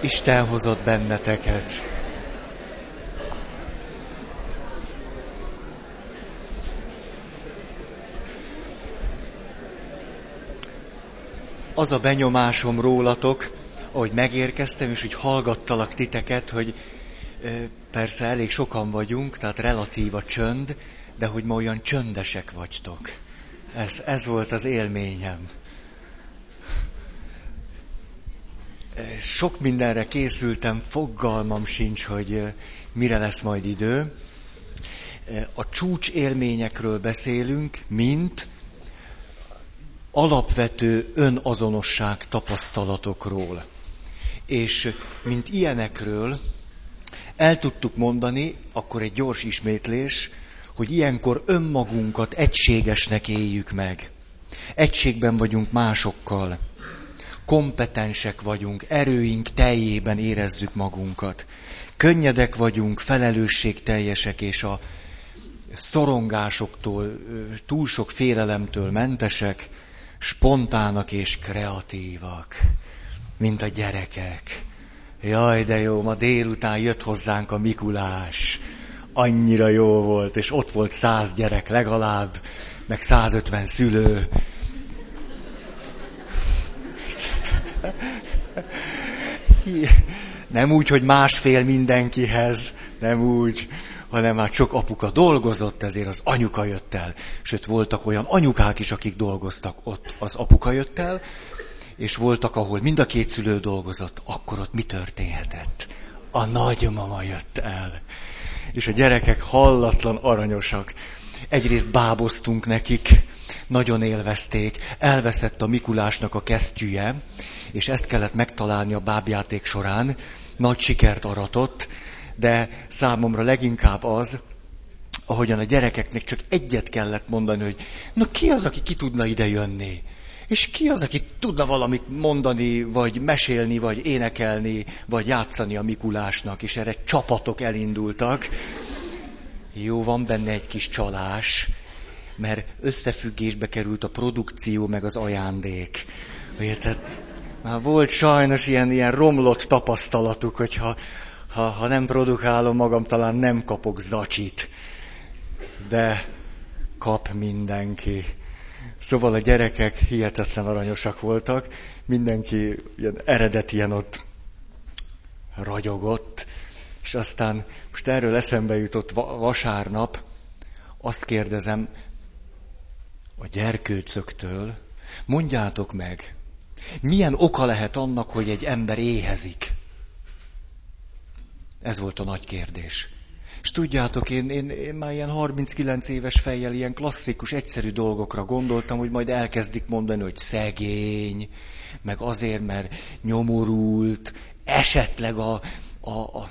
Isten hozott benneteket. Az a benyomásom rólatok, ahogy megérkeztem, és úgy hallgattalak titeket, hogy persze elég sokan vagyunk, tehát relatív a csönd, de hogy ma olyan csöndesek vagytok. Ez, ez volt az élményem. Sok mindenre készültem, fogalmam sincs, hogy mire lesz majd idő. A csúcs élményekről beszélünk, mint alapvető önazonosság tapasztalatokról. És mint ilyenekről el tudtuk mondani, akkor egy gyors ismétlés, hogy ilyenkor önmagunkat egységesnek éljük meg. Egységben vagyunk másokkal. Kompetensek vagyunk, erőink teljében érezzük magunkat. Könnyedek vagyunk, felelősségteljesek és a szorongásoktól, túl sok félelemtől mentesek, spontának és kreatívak, mint a gyerekek. Jaj, de jó, ma délután jött hozzánk a Mikulás. Annyira jó volt, és ott volt száz gyerek legalább, meg 150 szülő. Nem úgy, hogy másfél mindenkihez, nem úgy, hanem már csak apuka dolgozott, ezért az anyuka jött el. Sőt, voltak olyan anyukák is, akik dolgoztak ott, az apuka jött el, és voltak, ahol mind a két szülő dolgozott, akkor ott mi történhetett? A nagymama jött el. És a gyerekek hallatlan aranyosak. Egyrészt báboztunk nekik, nagyon élvezték, elveszett a Mikulásnak a kesztyűje, és ezt kellett megtalálni a bábjáték során, nagy sikert aratott, de számomra leginkább az, ahogyan a gyerekeknek csak egyet kellett mondani, hogy na ki az, aki ki tudna ide jönni? És ki az, aki tudna valamit mondani, vagy mesélni, vagy énekelni, vagy játszani a Mikulásnak, és erre csapatok elindultak. Jó, van benne egy kis csalás, mert összefüggésbe került a produkció meg az ajándék. Érted? Már volt sajnos ilyen, ilyen romlott tapasztalatuk, hogyha ha, ha nem produkálom magam, talán nem kapok zacsit. De kap mindenki. Szóval a gyerekek hihetetlen aranyosak voltak, mindenki ilyen eredetien ott ragyogott, és aztán most erről eszembe jutott vasárnap, azt kérdezem a gyerkőcöktől, mondjátok meg, milyen oka lehet annak, hogy egy ember éhezik? Ez volt a nagy kérdés. És tudjátok, én, én, én már ilyen 39 éves fejjel ilyen klasszikus, egyszerű dolgokra gondoltam, hogy majd elkezdik mondani, hogy szegény, meg azért, mert nyomorult, esetleg a, a, a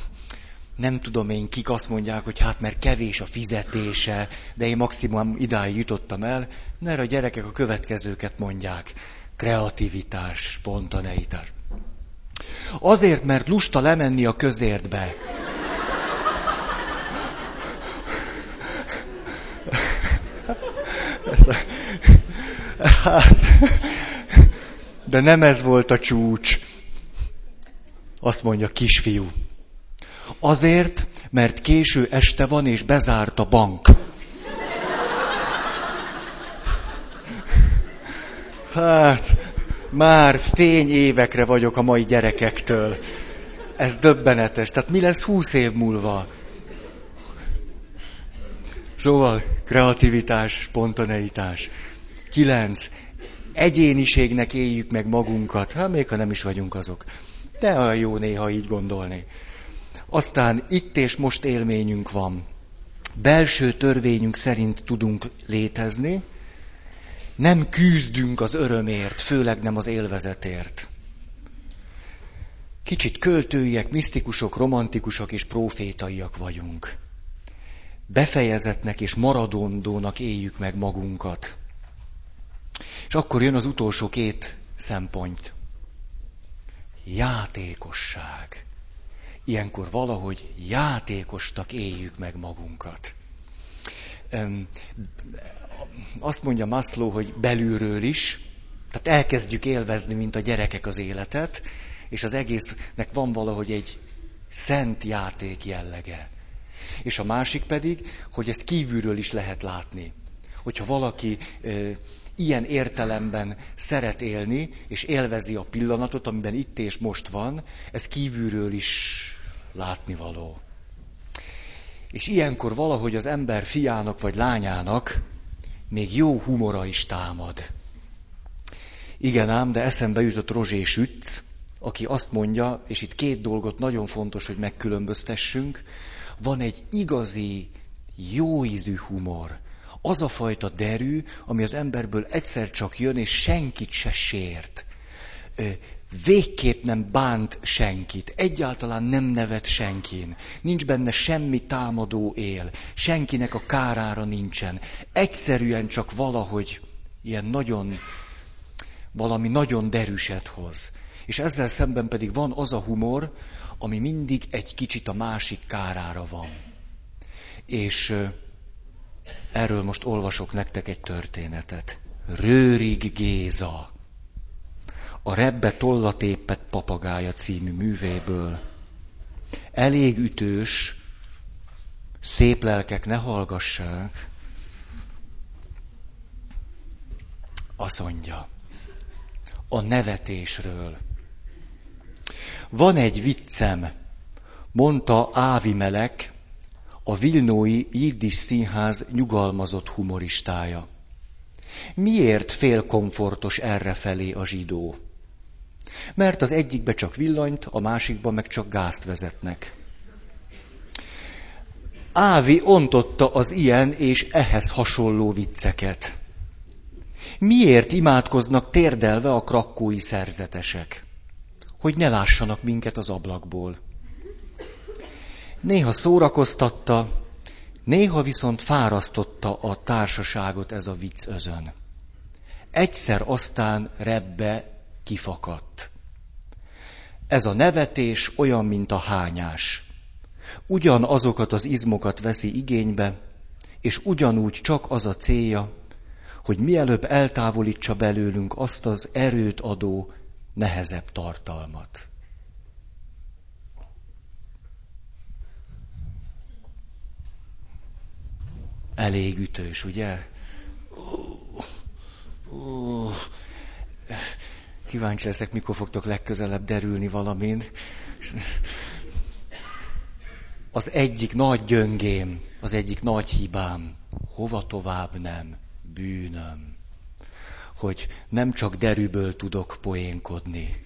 nem tudom én kik azt mondják, hogy hát mert kevés a fizetése, de én maximum idáig jutottam el, mert a gyerekek a következőket mondják. Kreativitás, spontaneitás. Azért, mert lusta lemenni a közértbe. Hát, de nem ez volt a csúcs. Azt mondja kisfiú. Azért, mert késő este van és bezárt a bank. Hát, már fény évekre vagyok a mai gyerekektől. Ez döbbenetes. Tehát mi lesz húsz év múlva? Szóval kreativitás, spontaneitás. Kilenc. Egyéniségnek éljük meg magunkat. Hát még ha nem is vagyunk azok. De olyan jó néha így gondolni. Aztán itt és most élményünk van. Belső törvényünk szerint tudunk létezni, nem küzdünk az örömért, főleg nem az élvezetért. Kicsit költőiek, misztikusok, romantikusok és profétaiak vagyunk. Befejezetnek és maradondónak éljük meg magunkat. És akkor jön az utolsó két szempont. Játékosság. Ilyenkor valahogy játékostak éljük meg magunkat azt mondja Maslow, hogy belülről is, tehát elkezdjük élvezni, mint a gyerekek az életet, És az egésznek van valahogy egy szent játék jellege. És a másik pedig, hogy ezt kívülről is lehet látni. Hogyha valaki ö, ilyen értelemben szeret élni, és élvezi a pillanatot, amiben itt és most van, ez kívülről is látnivaló. És ilyenkor valahogy az ember fiának vagy lányának még jó humora is támad. Igen ám, de eszembe jutott Rozsé Sütz, aki azt mondja, és itt két dolgot nagyon fontos, hogy megkülönböztessünk, van egy igazi, jóízű humor. Az a fajta derű, ami az emberből egyszer csak jön, és senkit se sért. Végképp nem bánt senkit, egyáltalán nem nevet senkin. Nincs benne semmi támadó él, senkinek a kárára nincsen. Egyszerűen csak valahogy ilyen nagyon, valami nagyon derűset hoz. És ezzel szemben pedig van az a humor, ami mindig egy kicsit a másik kárára van. És erről most olvasok nektek egy történetet. Rőrig Géza, a Rebbe tollatépet papagája című művéből. Elég ütős, szép lelkek ne hallgassák. Azt mondja, a nevetésről. Van egy viccem, mondta Ávi Melek, a Vilnói Jiddis Színház nyugalmazott humoristája. Miért fél komfortos errefelé a zsidó? Mert az egyikbe csak villanyt, a másikba meg csak gázt vezetnek. Ávi ontotta az ilyen és ehhez hasonló vicceket. Miért imádkoznak térdelve a krakkói szerzetesek? hogy ne lássanak minket az ablakból. Néha szórakoztatta, néha viszont fárasztotta a társaságot ez a vicc özön. Egyszer aztán rebbe kifakadt. Ez a nevetés olyan, mint a hányás. Ugyan azokat az izmokat veszi igénybe, és ugyanúgy csak az a célja, hogy mielőbb eltávolítsa belőlünk azt az erőt adó nehezebb tartalmat. Elég ütős, ugye? Kíváncsi leszek, mikor fogtok legközelebb derülni valamin. Az egyik nagy gyöngém, az egyik nagy hibám, hova tovább nem, bűnöm hogy nem csak derűből tudok poénkodni,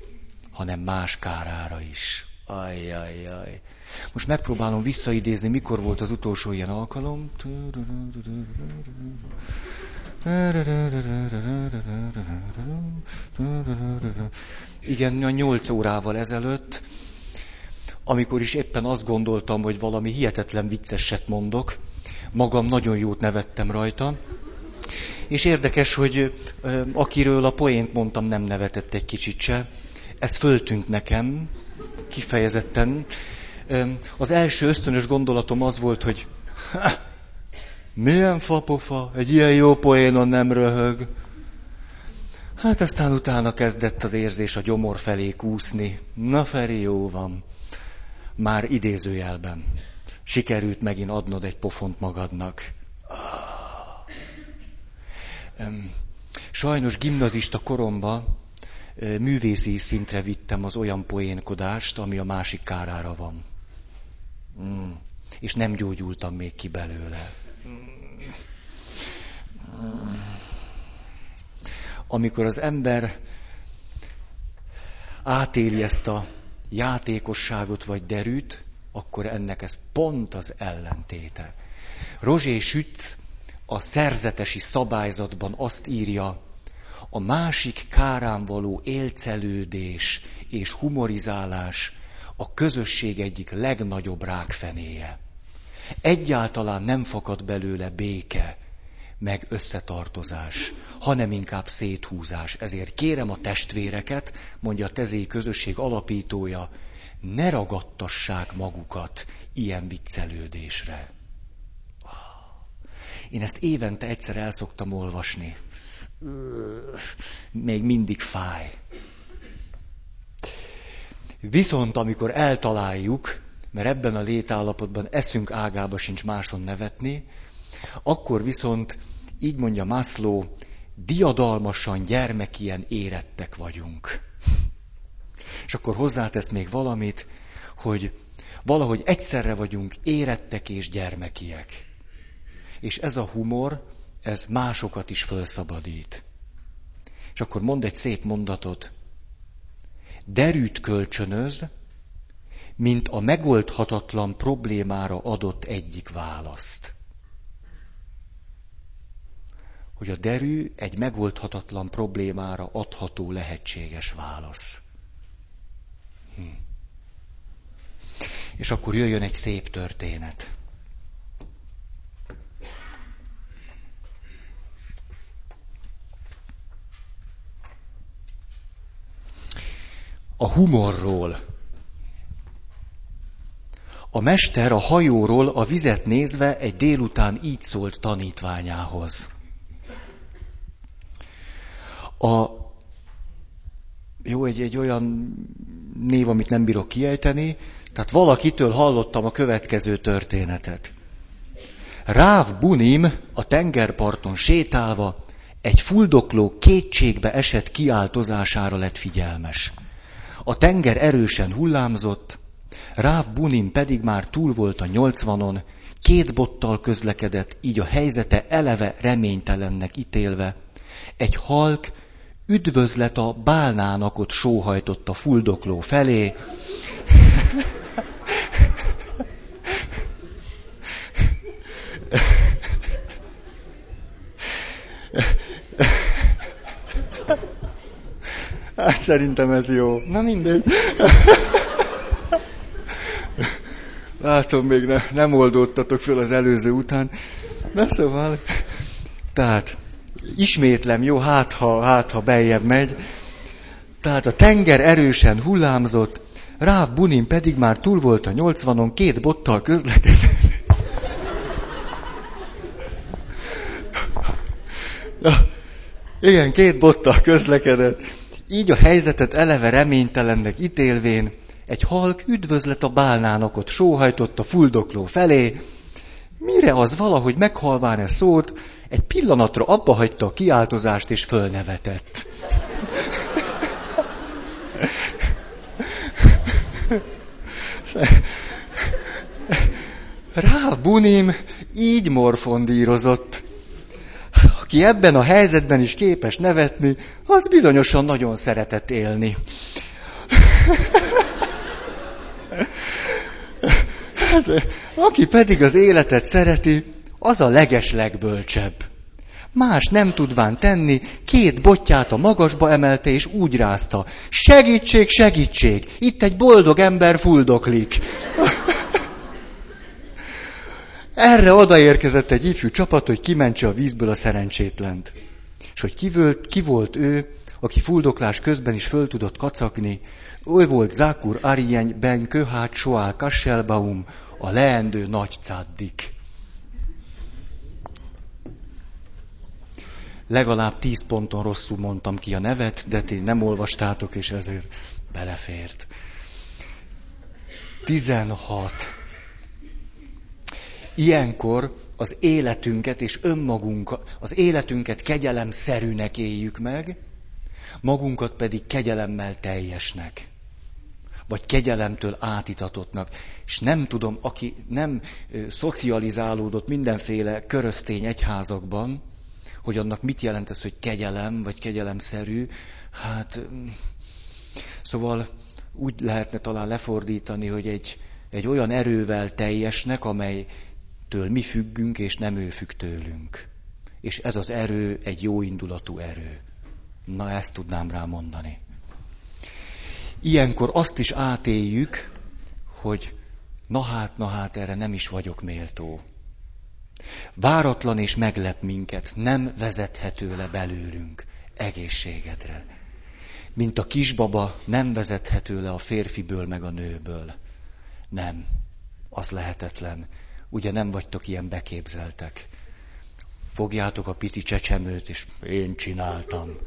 hanem más kárára is. Ajjajjaj. Most megpróbálom visszaidézni, mikor volt az utolsó ilyen alkalom. Igen, a nyolc órával ezelőtt, amikor is éppen azt gondoltam, hogy valami hihetetlen vicceset mondok, magam nagyon jót nevettem rajta, és érdekes, hogy akiről a poént mondtam, nem nevetett egy kicsit se. Ez föltűnt nekem, kifejezetten. Az első ösztönös gondolatom az volt, hogy milyen fapofa, egy ilyen jó poénon nem röhög. Hát aztán utána kezdett az érzés a gyomor felé kúszni. Na Feri, jó van. Már idézőjelben. Sikerült megint adnod egy pofont magadnak. Sajnos gimnazista koromban művészi szintre vittem az olyan poénkodást, ami a másik kárára van. Mm. És nem gyógyultam még ki belőle. Amikor az ember átéli ezt a játékosságot vagy derűt, akkor ennek ez pont az ellentéte. Rozsé Sütz a szerzetesi szabályzatban azt írja, a másik kárán való élcelődés és humorizálás a közösség egyik legnagyobb rákfenéje. Egyáltalán nem fakad belőle béke, meg összetartozás, hanem inkább széthúzás. Ezért kérem a testvéreket, mondja a tezéi közösség alapítója, ne ragadtassák magukat ilyen viccelődésre. Én ezt évente egyszer el szoktam olvasni. Még mindig fáj. Viszont amikor eltaláljuk, mert ebben a létállapotban eszünk ágába sincs máson nevetni, akkor viszont, így mondja Maslow, diadalmasan gyermekien érettek vagyunk. És akkor hozzátesz még valamit, hogy valahogy egyszerre vagyunk érettek és gyermekiek. És ez a humor, ez másokat is felszabadít. És akkor mond egy szép mondatot. Derűt kölcsönöz, mint a megoldhatatlan problémára adott egyik választ. Hogy a derű egy megoldhatatlan problémára adható lehetséges válasz. Hm. És akkor jöjjön egy szép történet. A humorról. A mester a hajóról a vizet nézve egy délután így szólt tanítványához. A, jó, egy, egy olyan név, amit nem bírok kiejteni, tehát valakitől hallottam a következő történetet. Ráv Bunim a tengerparton sétálva egy fuldokló kétségbe esett kiáltozására lett figyelmes. A tenger erősen hullámzott, Ráv Bunim pedig már túl volt a nyolcvanon, két bottal közlekedett, így a helyzete eleve reménytelennek ítélve. Egy halk üdvözlet a bálnának ott sóhajtott a fuldokló felé. Hát szerintem ez jó. Na mindegy. Látom, még ne, nem oldódtatok föl az előző után. Na szóval, tehát, ismétlem, jó, hát ha, hát ha beljebb megy. Tehát a tenger erősen hullámzott, Ráv Bunin pedig már túl volt a nyolcvanon, két bottal közlekedett. Ja, igen, két bottal közlekedett. Így a helyzetet eleve reménytelennek ítélvén, egy halk üdvözlet a bálnának ott sóhajtott a fuldokló felé, mire az valahogy meghalván e szót, egy pillanatra abba hagyta a kiáltozást és fölnevetett. Rá Bunim így morfondírozott. Aki ebben a helyzetben is képes nevetni, az bizonyosan nagyon szeretett élni. Hát, aki pedig az életet szereti, az a leges legbölcsebb. Más nem tudván tenni, két botját a magasba emelte és úgy rázta. Segítség, segítség! Itt egy boldog ember fuldoklik. Erre odaérkezett egy ifjú csapat, hogy kimentse a vízből a szerencsétlent. És hogy ki volt, ki volt ő, aki fuldoklás közben is föl tudott kacakni, ő volt Zákur Arieny ben Köhát Soál Kasselbaum, a leendő nagy caddik. Legalább tíz ponton rosszul mondtam ki a nevet, de ti nem olvastátok, és ezért belefért. Tizenhat. Ilyenkor az életünket és önmagunkat, az életünket kegyelemszerűnek éljük meg, magunkat pedig kegyelemmel teljesnek vagy kegyelemtől átitatottnak. És nem tudom, aki nem szocializálódott mindenféle köröztény egyházakban, hogy annak mit jelent ez, hogy kegyelem, vagy kegyelemszerű, hát szóval úgy lehetne talán lefordítani, hogy egy, egy olyan erővel teljesnek, amelytől mi függünk, és nem ő függ tőlünk. És ez az erő egy jó indulatú erő. Na, ezt tudnám rá mondani. Ilyenkor azt is átéljük, hogy na hát, na hát, erre nem is vagyok méltó. Váratlan és meglep minket, nem vezethető le belőlünk egészségedre. Mint a kisbaba nem vezethető le a férfiből meg a nőből. Nem, az lehetetlen. Ugye nem vagytok ilyen beképzeltek. Fogjátok a pici csecsemőt, és én csináltam.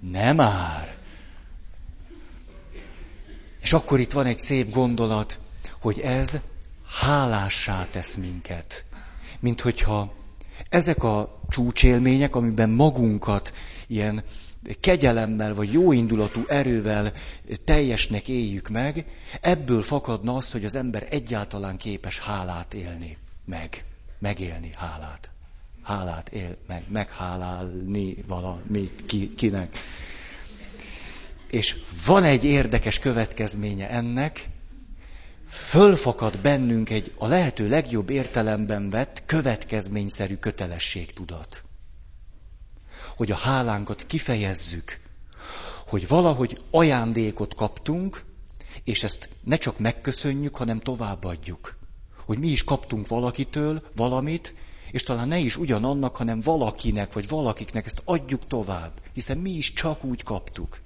Nem már. És akkor itt van egy szép gondolat, hogy ez hálássá tesz minket. Mint hogyha ezek a csúcsélmények, amiben magunkat ilyen kegyelemmel vagy jóindulatú erővel teljesnek éljük meg, ebből fakadna az, hogy az ember egyáltalán képes hálát élni, meg, megélni hálát. Hálát él, meg, meghálálni valamit ki, kinek. És van egy érdekes következménye ennek, fölfakad bennünk egy a lehető legjobb értelemben vett következményszerű kötelességtudat hogy a hálánkat kifejezzük, hogy valahogy ajándékot kaptunk, és ezt ne csak megköszönjük, hanem továbbadjuk. Hogy mi is kaptunk valakitől valamit, és talán ne is ugyanannak, hanem valakinek, vagy valakiknek ezt adjuk tovább, hiszen mi is csak úgy kaptuk.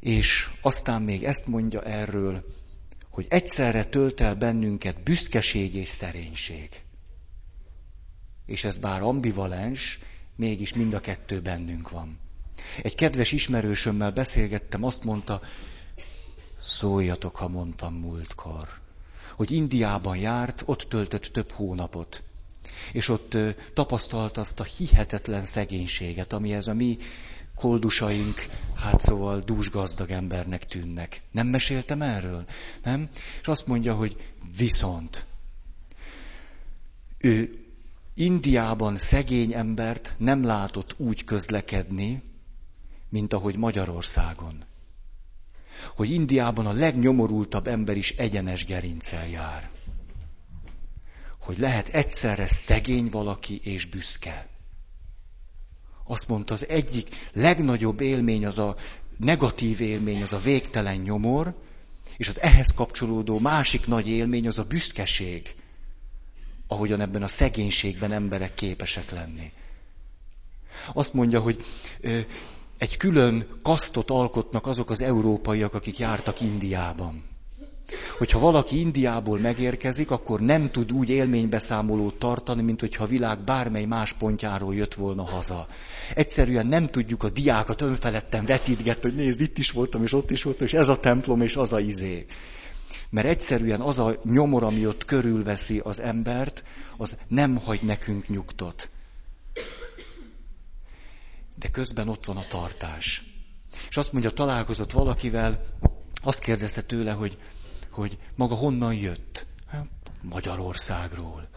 És aztán még ezt mondja erről, hogy egyszerre tölt el bennünket büszkeség és szerénység és ez bár ambivalens, mégis mind a kettő bennünk van. Egy kedves ismerősömmel beszélgettem, azt mondta, szóljatok, ha mondtam múltkor, hogy Indiában járt, ott töltött több hónapot, és ott tapasztalt azt a hihetetlen szegénységet, ami ez a mi koldusaink, hát szóval dúsgazdag embernek tűnnek. Nem meséltem erről? Nem? És azt mondja, hogy viszont ő Indiában szegény embert nem látott úgy közlekedni, mint ahogy Magyarországon. Hogy Indiában a legnyomorultabb ember is egyenes gerincel jár. Hogy lehet egyszerre szegény valaki és büszke. Azt mondta, az egyik legnagyobb élmény, az a negatív élmény, az a végtelen nyomor, és az ehhez kapcsolódó másik nagy élmény az a büszkeség ahogyan ebben a szegénységben emberek képesek lenni. Azt mondja, hogy egy külön kasztot alkotnak azok az európaiak, akik jártak Indiában. Hogyha valaki Indiából megérkezik, akkor nem tud úgy élménybeszámolót tartani, mint hogyha a világ bármely más pontjáról jött volna haza. Egyszerűen nem tudjuk a diákat önfeledten vetítgetni, hogy nézd, itt is voltam, és ott is voltam, és ez a templom, és az a izé. Mert egyszerűen az a nyomor, ami ott körülveszi az embert, az nem hagy nekünk nyugtot. De közben ott van a tartás. És azt mondja, találkozott valakivel, azt kérdezte tőle, hogy, hogy maga honnan jött. Hát, Magyarországról.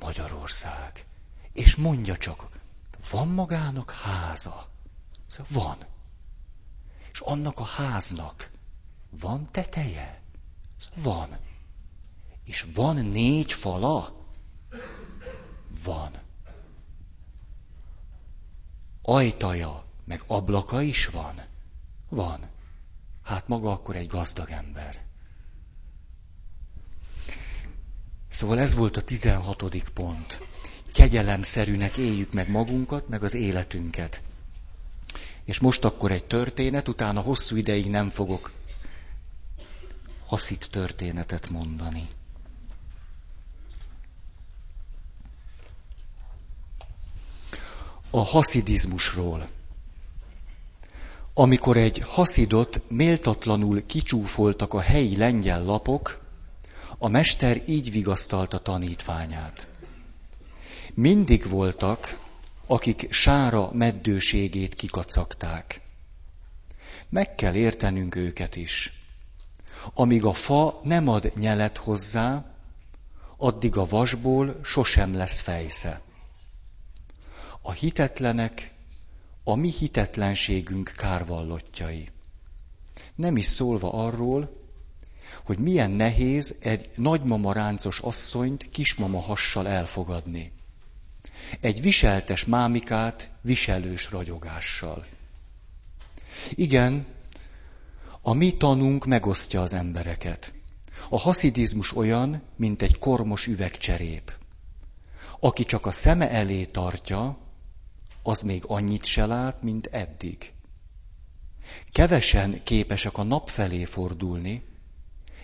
Magyarország. És mondja csak, van magának háza? Szóval van. És annak a háznak van teteje? Van. És van négy fala? Van. Ajtaja, meg ablaka is van? Van. Hát maga akkor egy gazdag ember. Szóval ez volt a tizenhatodik pont. Kegyelemszerűnek éljük meg magunkat, meg az életünket. És most akkor egy történet, utána hosszú ideig nem fogok haszit történetet mondani. A haszidizmusról. Amikor egy haszidot méltatlanul kicsúfoltak a helyi lengyel lapok, a mester így vigasztalta tanítványát. Mindig voltak, akik sára meddőségét kikacagták. Meg kell értenünk őket is. Amíg a fa nem ad nyelet hozzá, addig a vasból sosem lesz fejsze. A hitetlenek a mi hitetlenségünk kárvallottjai. Nem is szólva arról, hogy milyen nehéz egy nagymama ráncos asszonyt kismama hassal elfogadni. Egy viseltes mámikát viselős ragyogással. Igen, a mi tanunk megosztja az embereket. A haszidizmus olyan, mint egy kormos üvegcserép. Aki csak a szeme elé tartja, az még annyit se lát, mint eddig. Kevesen képesek a nap felé fordulni,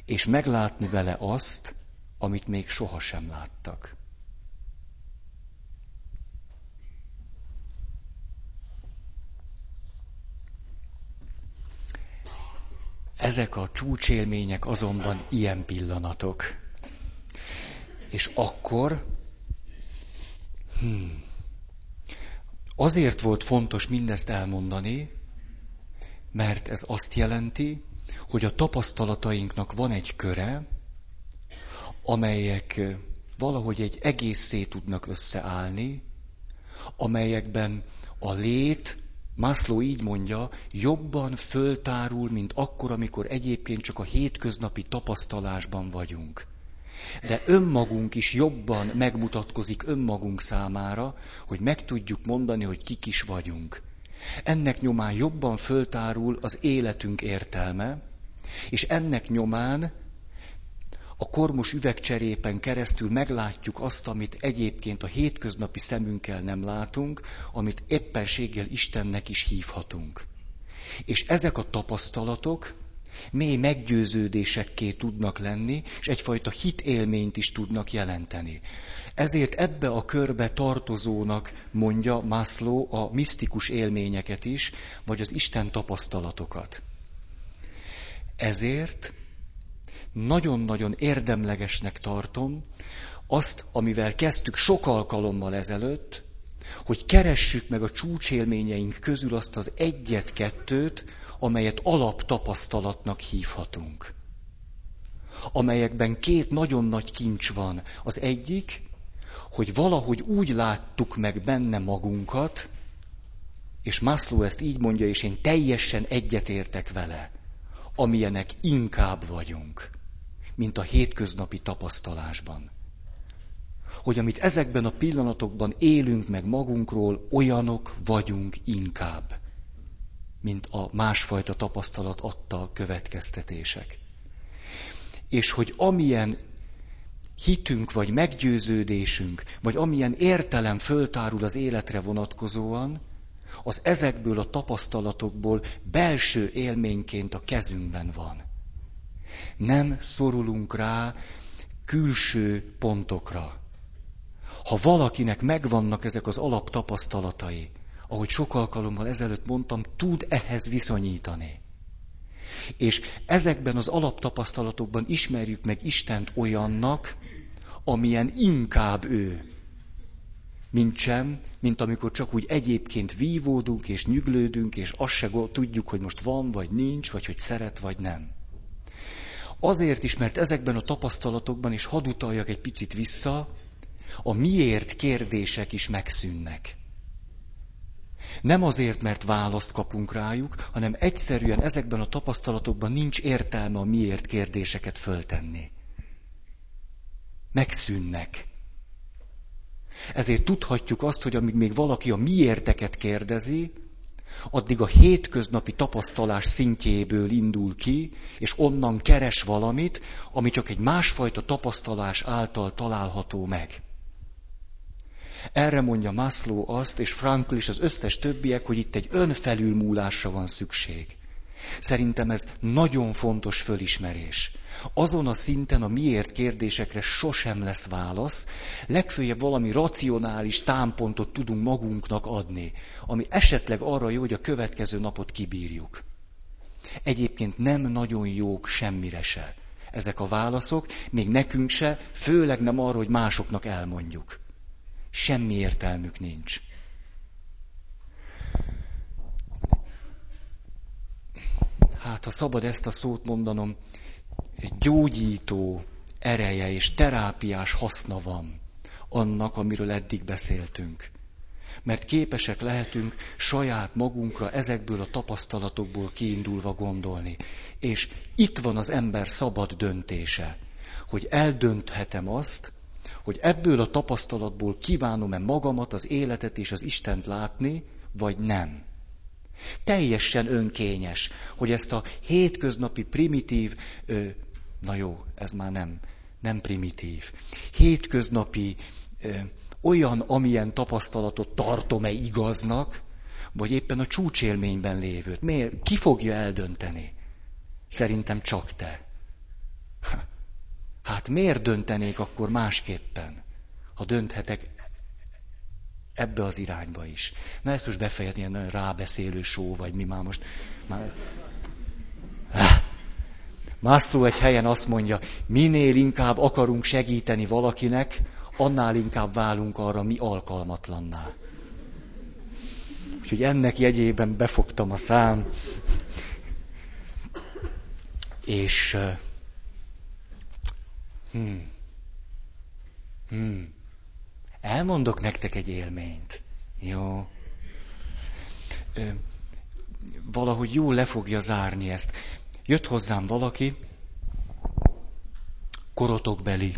és meglátni vele azt, amit még sohasem láttak. Ezek a csúcsélmények azonban ilyen pillanatok. És akkor, hmm, azért volt fontos mindezt elmondani, mert ez azt jelenti, hogy a tapasztalatainknak van egy köre, amelyek valahogy egy egészé tudnak összeállni, amelyekben a lét, Maslow így mondja, jobban föltárul, mint akkor, amikor egyébként csak a hétköznapi tapasztalásban vagyunk. De önmagunk is jobban megmutatkozik önmagunk számára, hogy meg tudjuk mondani, hogy kik is vagyunk. Ennek nyomán jobban föltárul az életünk értelme, és ennek nyomán a kormos üvegcserépen keresztül meglátjuk azt, amit egyébként a hétköznapi szemünkkel nem látunk, amit éppenséggel Istennek is hívhatunk. És ezek a tapasztalatok mély meggyőződésekké tudnak lenni, és egyfajta hitélményt is tudnak jelenteni. Ezért ebbe a körbe tartozónak mondja Maslow a misztikus élményeket is, vagy az Isten tapasztalatokat. Ezért nagyon-nagyon érdemlegesnek tartom azt, amivel kezdtük sok alkalommal ezelőtt, hogy keressük meg a csúcsélményeink közül azt az egyet-kettőt, amelyet alaptapasztalatnak hívhatunk. Amelyekben két nagyon nagy kincs van. Az egyik, hogy valahogy úgy láttuk meg benne magunkat, és Maslow ezt így mondja, és én teljesen egyetértek vele, amilyenek inkább vagyunk mint a hétköznapi tapasztalásban. Hogy amit ezekben a pillanatokban élünk meg magunkról, olyanok vagyunk inkább, mint a másfajta tapasztalat adta következtetések. És hogy amilyen hitünk, vagy meggyőződésünk, vagy amilyen értelem föltárul az életre vonatkozóan, az ezekből a tapasztalatokból belső élményként a kezünkben van nem szorulunk rá külső pontokra. Ha valakinek megvannak ezek az alaptapasztalatai, ahogy sok alkalommal ezelőtt mondtam, tud ehhez viszonyítani. És ezekben az alaptapasztalatokban ismerjük meg Istent olyannak, amilyen inkább ő, mint sem, mint amikor csak úgy egyébként vívódunk és nyüglődünk, és azt se tudjuk, hogy most van vagy nincs, vagy hogy szeret vagy nem. Azért is, mert ezekben a tapasztalatokban, és hadd utaljak egy picit vissza, a miért kérdések is megszűnnek. Nem azért, mert választ kapunk rájuk, hanem egyszerűen ezekben a tapasztalatokban nincs értelme a miért kérdéseket föltenni. Megszűnnek. Ezért tudhatjuk azt, hogy amíg még valaki a miérteket kérdezi, addig a hétköznapi tapasztalás szintjéből indul ki, és onnan keres valamit, ami csak egy másfajta tapasztalás által található meg. Erre mondja Maslow azt, és Frankl és az összes többiek, hogy itt egy önfelülmúlásra van szükség. Szerintem ez nagyon fontos fölismerés. Azon a szinten a miért kérdésekre sosem lesz válasz, legfőjebb valami racionális támpontot tudunk magunknak adni, ami esetleg arra jó, hogy a következő napot kibírjuk. Egyébként nem nagyon jók semmire se. Ezek a válaszok, még nekünk se, főleg nem arra, hogy másoknak elmondjuk. Semmi értelmük nincs. Hát ha szabad ezt a szót mondanom, gyógyító ereje és terápiás haszna van annak, amiről eddig beszéltünk. Mert képesek lehetünk saját magunkra ezekből a tapasztalatokból kiindulva gondolni. És itt van az ember szabad döntése, hogy eldönthetem azt, hogy ebből a tapasztalatból kívánom-e magamat, az életet és az Istent látni, vagy nem. Teljesen önkényes, hogy ezt a hétköznapi primitív, ö, na jó, ez már nem, nem primitív, hétköznapi ö, olyan, amilyen tapasztalatot tartom-e igaznak, vagy éppen a csúcsélményben lévőt. Miért? Ki fogja eldönteni? Szerintem csak te. Hát miért döntenék akkor másképpen, ha dönthetek ebbe az irányba is. Na ezt most befejezni, ilyen nagyon rábeszélő só, vagy mi már most. Már... Mászló egy helyen azt mondja, minél inkább akarunk segíteni valakinek, annál inkább válunk arra mi alkalmatlanná. Úgyhogy ennek jegyében befogtam a szám, és hmm, hmm, elmondok nektek egy élményt. Jó. Valahogy jól le fogja zárni ezt. Jött hozzám valaki, korotokbeli.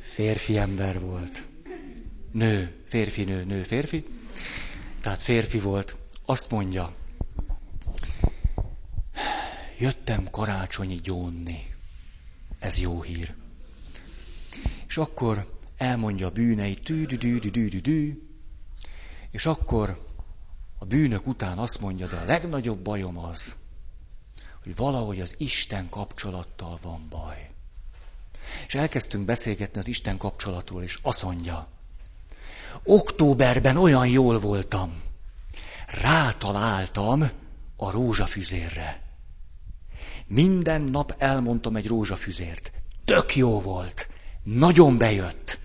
Férfi ember volt. Nő, férfi, nő, nő, férfi. Tehát férfi volt. Azt mondja, jöttem karácsonyi gyónni. Ez jó hír. És akkor elmondja a bűneit, dű és akkor a bűnök után azt mondja, de a legnagyobb bajom az, hogy valahogy az Isten kapcsolattal van baj. És elkezdtünk beszélgetni az Isten kapcsolatról, és azt mondja, októberben olyan jól voltam, rátaláltam a rózsafüzérre. Minden nap elmondtam egy rózsafüzért. Tök jó volt. Nagyon bejött.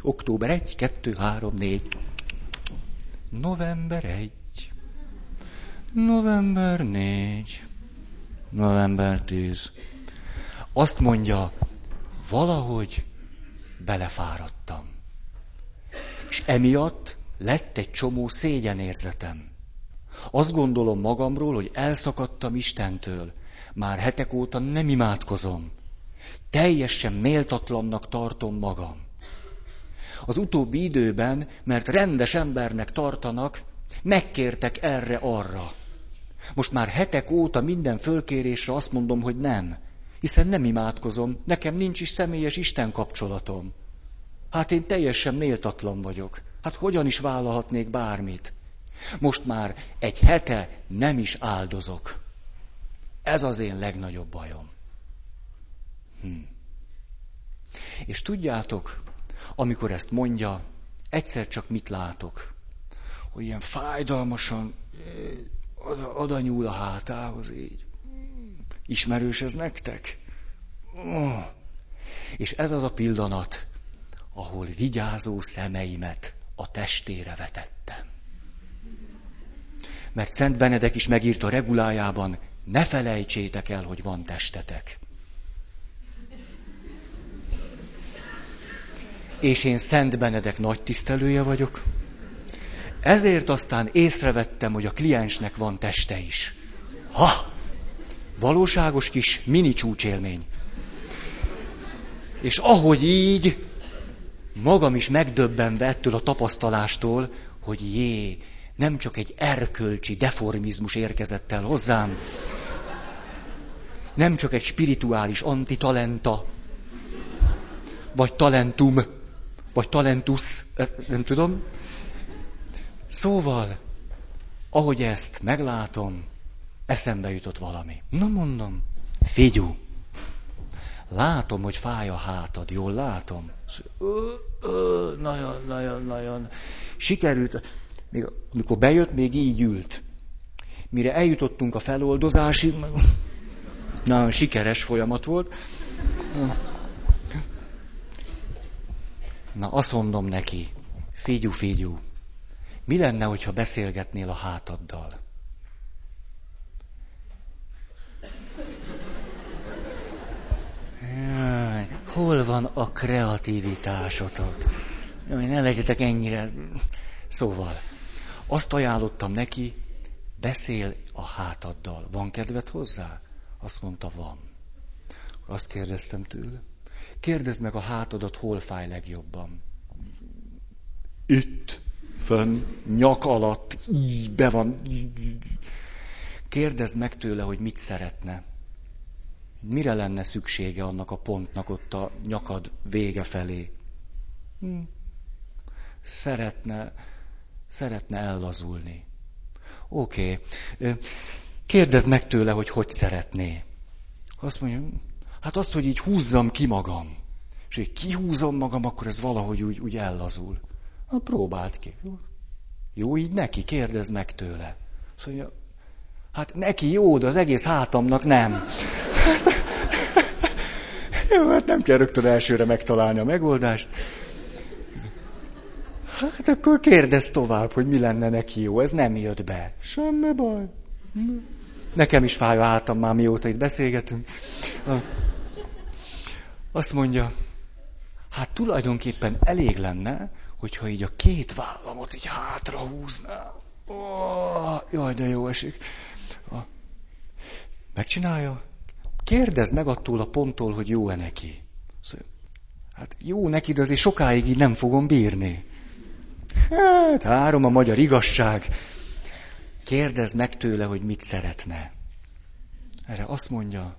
Október 1, 2, 3, 4. November 1. November 4. November 10. Azt mondja, valahogy belefáradtam. És emiatt lett egy csomó szégyenérzetem. Azt gondolom magamról, hogy elszakadtam Istentől. Már hetek óta nem imádkozom. Teljesen méltatlannak tartom magam. Az utóbbi időben, mert rendes embernek tartanak, megkértek erre-arra. Most már hetek óta minden fölkérésre azt mondom, hogy nem. Hiszen nem imádkozom, nekem nincs is személyes Isten kapcsolatom. Hát én teljesen méltatlan vagyok. Hát hogyan is vállalhatnék bármit? Most már egy hete nem is áldozok. Ez az én legnagyobb bajom. Hm. És tudjátok, amikor ezt mondja, egyszer csak mit látok? Hogy ilyen fájdalmasan oda, oda nyúl a hátához így. Ismerős ez nektek? Oh. És ez az a pillanat, ahol vigyázó szemeimet a testére vetettem. Mert Szent Benedek is megírta regulájában, ne felejtsétek el, hogy van testetek. És én Szent Benedek nagy tisztelője vagyok. Ezért aztán észrevettem, hogy a kliensnek van teste is. Ha! Valóságos kis mini csúcsélmény. És ahogy így, magam is megdöbbenve ettől a tapasztalástól, hogy jé, nem csak egy erkölcsi deformizmus érkezett el hozzám, nem csak egy spirituális antitalenta, vagy talentum, vagy talentus, nem tudom. Szóval, ahogy ezt meglátom, eszembe jutott valami. Na mondom, figyú, látom, hogy fáj a hátad, jól látom? Nagyon, nagyon, nagyon. Sikerült, még, amikor bejött, még így ült. Mire eljutottunk a feloldozásig, nagyon sikeres folyamat volt. Na, azt mondom neki, figyú, figyú, mi lenne, hogyha beszélgetnél a hátaddal? Jaj, hol van a kreativitásotok? Jaj, ne legyetek ennyire... Szóval, azt ajánlottam neki, beszél a hátaddal. Van kedved hozzá? Azt mondta, van. Azt kérdeztem tőle. Kérdezd meg a hátadat, hol fáj legjobban. Itt, fönn, nyak alatt, így be van. Kérdezd meg tőle, hogy mit szeretne. Mire lenne szüksége annak a pontnak ott a nyakad vége felé? Hm. Szeretne, szeretne ellazulni. Oké. Okay. Kérdezd meg tőle, hogy hogy szeretné. Azt mondja, hát azt, hogy így húzzam ki magam. és hogy kihúzom magam, akkor ez valahogy úgy, úgy ellazul. Na, próbáld ki. Jó, így neki, kérdezz meg tőle. Szóval, hát neki jó, de az egész hátamnak nem. Jó, hát nem kell rögtön elsőre megtalálni a megoldást. Hát akkor kérdezz tovább, hogy mi lenne neki jó. Ez nem jött be. Semmi baj. Nekem is fáj a hátam már mióta itt beszélgetünk. Azt mondja, hát tulajdonképpen elég lenne, hogyha így a két vállamot így hátra húzná. Oh, jaj, de jó esik. Megcsinálja? Kérdezd meg attól a ponttól, hogy jó-e neki. Szóval, hát jó neki, de azért sokáig így nem fogom bírni. Hát, három a magyar igazság. Kérdezd meg tőle, hogy mit szeretne. Erre azt mondja,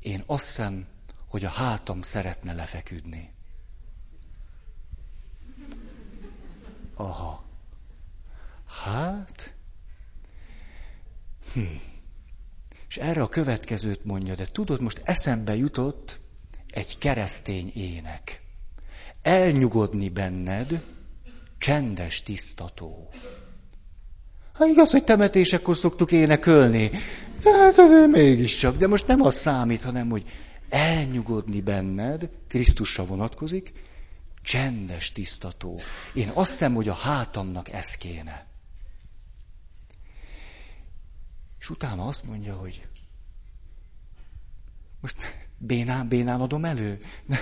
én azt hiszem, hogy a hátam szeretne lefeküdni. Aha. Hát. Hm. És erre a következőt mondja, de tudod, most eszembe jutott egy keresztény ének. Elnyugodni benned, csendes tisztató. Hát igaz, hogy temetésekor szoktuk énekelni. Hát azért mégiscsak, de most nem az számít, hanem hogy elnyugodni benned, Krisztusra vonatkozik, csendes tisztató. Én azt hiszem, hogy a hátamnak ez kéne. És utána azt mondja, hogy most bénán, bénán adom elő.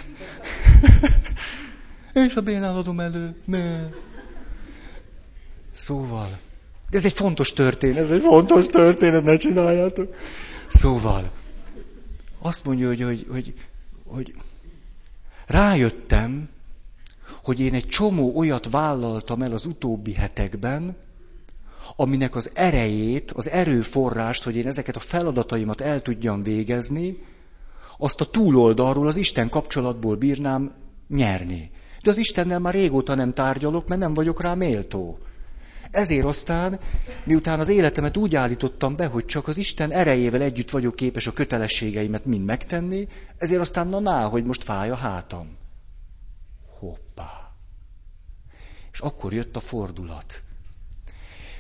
És a bénán adom elő. Ne. Szóval, de ez egy fontos történet, ez egy fontos történet, ne csináljátok. Szóval, azt mondja, hogy, hogy, hogy, hogy rájöttem, hogy én egy csomó olyat vállaltam el az utóbbi hetekben, aminek az erejét, az erőforrást, hogy én ezeket a feladataimat el tudjam végezni, azt a túloldalról, az Isten kapcsolatból bírnám nyerni. De az Istennel már régóta nem tárgyalok, mert nem vagyok rá méltó. Ezért aztán, miután az életemet úgy állítottam be, hogy csak az Isten erejével együtt vagyok képes a kötelességeimet mind megtenni, ezért aztán na ná, hogy most fáj a hátam. Hoppá. És akkor jött a fordulat.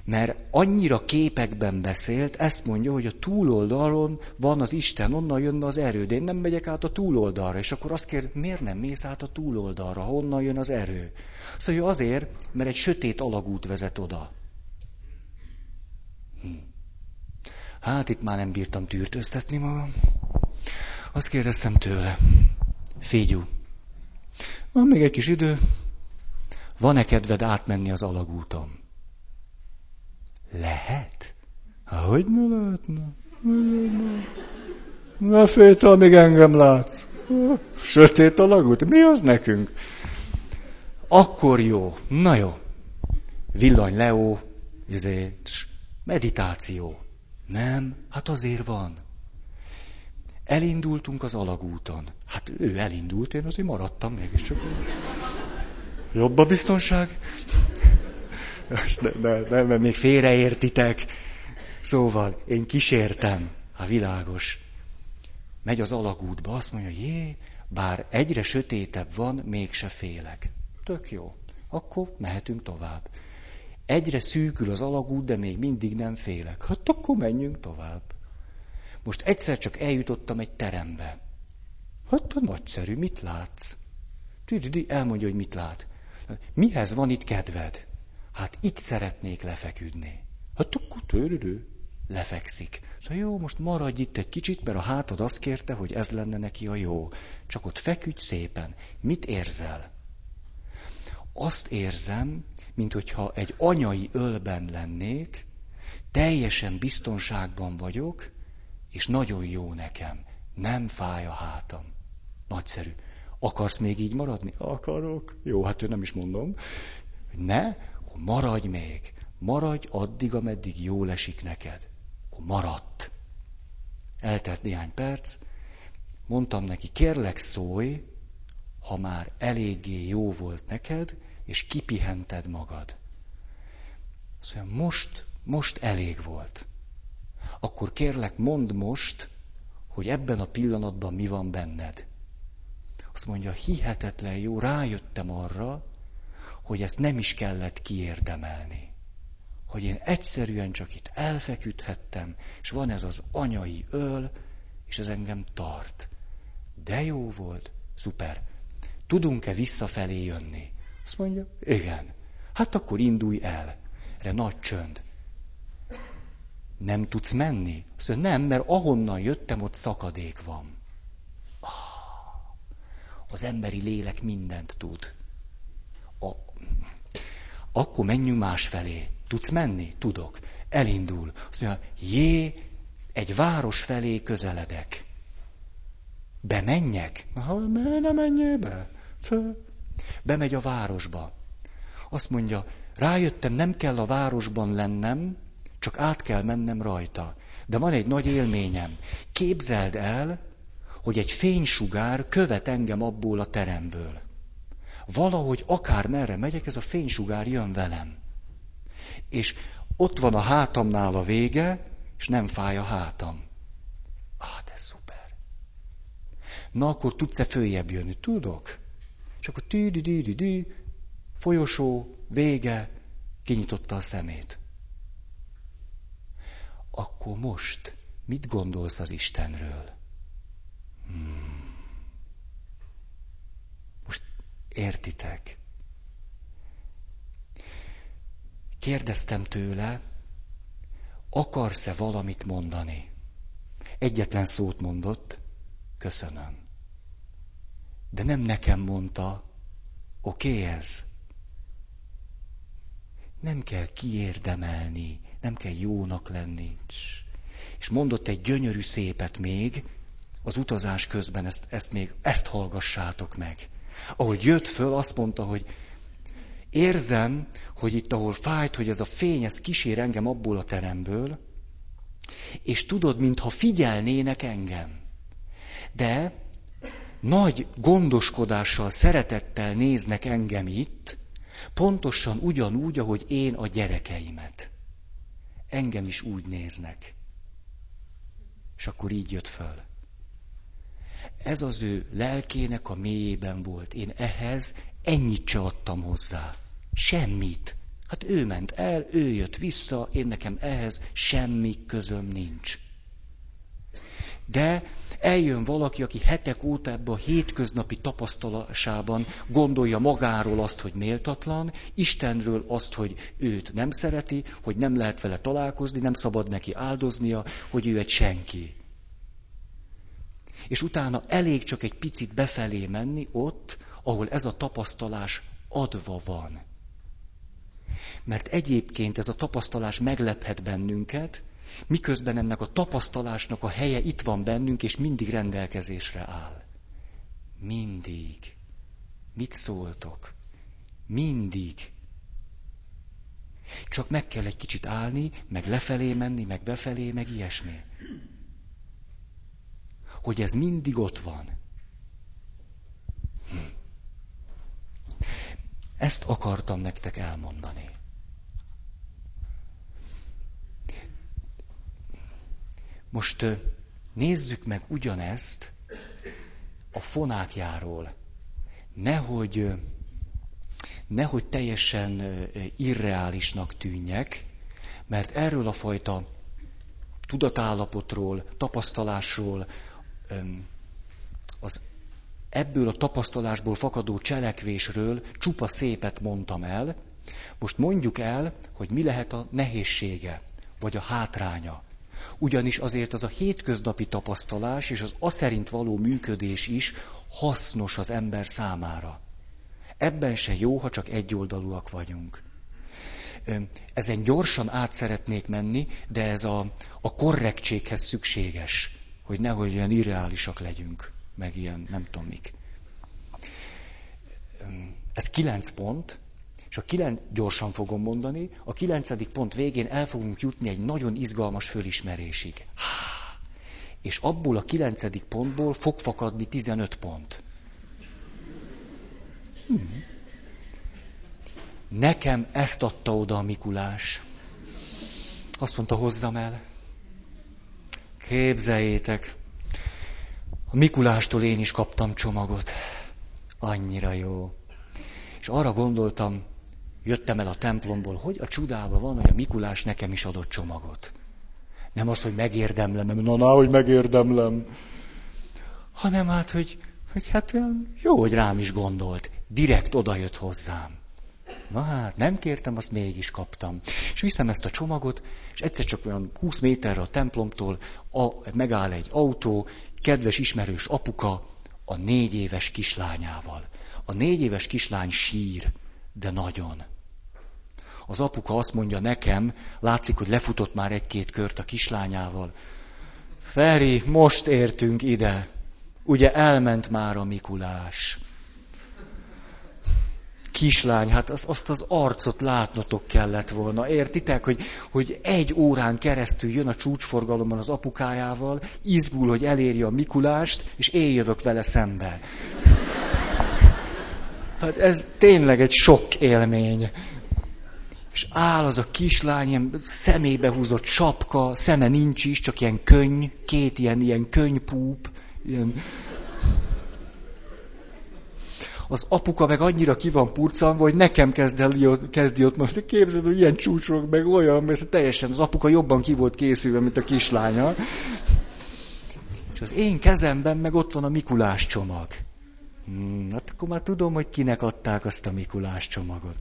Mert annyira képekben beszélt, ezt mondja, hogy a túloldalon van az Isten, onnan jönne az erő, de én nem megyek át a túloldalra. És akkor azt kérd, miért nem mész át a túloldalra, honnan jön az erő? Szóval azért, mert egy sötét alagút vezet oda. Hm. Hát itt már nem bírtam tűrtöztetni magam. Azt kérdeztem tőle, figyú, van még egy kis idő, van-e kedved átmenni az alagúton? Lehet? Hogy ne lehetne? Ne félj, amíg engem látsz. Sötét alagút? Mi az nekünk? Akkor jó. Na jó. Villany Leó, izé, meditáció. Nem, hát azért van. Elindultunk az alagúton. Hát ő elindult, én azért maradtam mégiscsak. Jobb a biztonság? De, de, de, mert még félreértitek. Szóval, én kísértem. a világos. Megy az alagútba, azt mondja, jé, bár egyre sötétebb van, mégse félek. Tök jó. Akkor mehetünk tovább. Egyre szűkül az alagút, de még mindig nem félek. Hát akkor menjünk tovább. Most egyszer csak eljutottam egy terembe. Hát nagyszerű, mit látsz? Tüdidi elmondja, hogy mit lát. Mihez van itt kedved? Hát itt szeretnék lefeküdni. Hát törődő. Lefekszik. Szóval jó, most maradj itt egy kicsit, mert a hátad azt kérte, hogy ez lenne neki a jó. Csak ott feküdj szépen. Mit érzel? Azt érzem, mint hogyha egy anyai ölben lennék, teljesen biztonságban vagyok, és nagyon jó nekem. Nem fáj a hátam. Nagyszerű. Akarsz még így maradni? Akarok. Jó, hát ő nem is mondom. Ne, akkor maradj még. Maradj addig, ameddig jól esik neked. Akkor maradt. Eltelt néhány perc. Mondtam neki, kérlek szólj, ha már eléggé jó volt neked, és kipihented magad. Szóval most, most elég volt akkor kérlek, mondd most, hogy ebben a pillanatban mi van benned. Azt mondja, hihetetlen jó, rájöttem arra, hogy ezt nem is kellett kiérdemelni. Hogy én egyszerűen csak itt elfeküdhettem, és van ez az anyai öl, és ez engem tart. De jó volt, szuper. Tudunk-e visszafelé jönni? Azt mondja, igen. Hát akkor indulj el. Erre nagy csönd. Nem tudsz menni? Azt mondja, nem, mert ahonnan jöttem, ott szakadék van. Ah, az emberi lélek mindent tud. A... Akkor menjünk másfelé. Tudsz menni? Tudok. Elindul. Azt mondja, jé, egy város felé közeledek. Bemenjek? Ha ne menjél be. Föl. Bemegy a városba. Azt mondja, rájöttem, nem kell a városban lennem, csak át kell mennem rajta. De van egy nagy élményem. Képzeld el, hogy egy fénysugár követ engem abból a teremből. Valahogy akár merre megyek, ez a fénysugár jön velem. És ott van a hátamnál a vége, és nem fáj a hátam. Ah, de szuper. Na, akkor tudsz-e följebb jönni? Tudok. És akkor tű di di di folyosó, vége, kinyitotta a szemét. Akkor most mit gondolsz az Istenről? Hmm. Most értitek? Kérdeztem tőle, akarsz-e valamit mondani? Egyetlen szót mondott, köszönöm. De nem nekem mondta, oké okay ez? Nem kell kiérdemelni, nem kell jónak lenni. És mondott egy gyönyörű szépet még, az utazás közben ezt, ezt még, ezt hallgassátok meg. Ahogy jött föl, azt mondta, hogy érzem, hogy itt, ahol fájt, hogy ez a fény, ez kísér engem abból a teremből, és tudod, mintha figyelnének engem. De nagy gondoskodással, szeretettel néznek engem itt, pontosan ugyanúgy, ahogy én a gyerekeimet. Engem is úgy néznek. És akkor így jött föl. Ez az ő lelkének a mélyében volt. Én ehhez ennyit se adtam hozzá. Semmit. Hát ő ment el, ő jött vissza, én nekem ehhez semmi közöm nincs. De eljön valaki, aki hetek óta ebben a hétköznapi tapasztalásában gondolja magáról azt, hogy méltatlan, Istenről azt, hogy őt nem szereti, hogy nem lehet vele találkozni, nem szabad neki áldoznia, hogy ő egy senki. És utána elég csak egy picit befelé menni ott, ahol ez a tapasztalás adva van. Mert egyébként ez a tapasztalás meglephet bennünket, miközben ennek a tapasztalásnak a helye itt van bennünk, és mindig rendelkezésre áll. Mindig. Mit szóltok? Mindig. Csak meg kell egy kicsit állni, meg lefelé menni, meg befelé, meg ilyesmi. Hogy ez mindig ott van. Hm. Ezt akartam nektek elmondani. Most nézzük meg ugyanezt a fonákjáról. Nehogy, nehogy teljesen irreálisnak tűnjek, mert erről a fajta tudatállapotról, tapasztalásról, az ebből a tapasztalásból fakadó cselekvésről csupa szépet mondtam el. Most mondjuk el, hogy mi lehet a nehézsége, vagy a hátránya. Ugyanis azért az a hétköznapi tapasztalás és az aszerint való működés is hasznos az ember számára. Ebben se jó, ha csak egyoldalúak vagyunk. Ezen gyorsan át szeretnék menni, de ez a, a korrektséghez szükséges, hogy nehogy olyan irreálisak legyünk, meg ilyen nem tudom mik. Ez kilenc pont, és a kilenc, gyorsan fogom mondani, a kilencedik pont végén el fogunk jutni egy nagyon izgalmas fölismerésig. És abból a kilencedik pontból fog fakadni 15 pont. Hmm. Nekem ezt adta oda a Mikulás. Azt mondta, hozzam el. Képzeljétek, a Mikulástól én is kaptam csomagot. Annyira jó. És arra gondoltam, jöttem el a templomból, hogy a csodába van, hogy a Mikulás nekem is adott csomagot. Nem az, hogy megérdemlem, nem, na, na, hogy megérdemlem. Hanem hát, hogy, hogy hát olyan jó, hogy rám is gondolt. Direkt odajött hozzám. Na hát, nem kértem, azt mégis kaptam. És viszem ezt a csomagot, és egyszer csak olyan 20 méterre a templomtól a, megáll egy autó, kedves ismerős apuka a négy éves kislányával. A négy éves kislány sír, de nagyon. Az apuka azt mondja nekem, látszik, hogy lefutott már egy-két kört a kislányával. Feri, most értünk ide. Ugye elment már a Mikulás kislány, hát az, azt az arcot látnotok kellett volna. Értitek, hogy, hogy egy órán keresztül jön a csúcsforgalomban az apukájával, izgul, hogy elérje a Mikulást, és éljövök vele szembe. Hát ez tényleg egy sok élmény. És áll az a kislány, ilyen szemébe húzott sapka, szeme nincs is, csak ilyen könyv, két ilyen, ilyen könypúp, ilyen az apuka meg annyira ki van purcanva, hogy nekem kezd el, kezdi ott most, képzeld, hogy ilyen csúcsok, meg olyan, mert teljesen az apuka jobban ki volt készülve, mint a kislánya. És az én kezemben meg ott van a Mikulás csomag. Hmm, hát akkor már tudom, hogy kinek adták azt a Mikulás csomagot.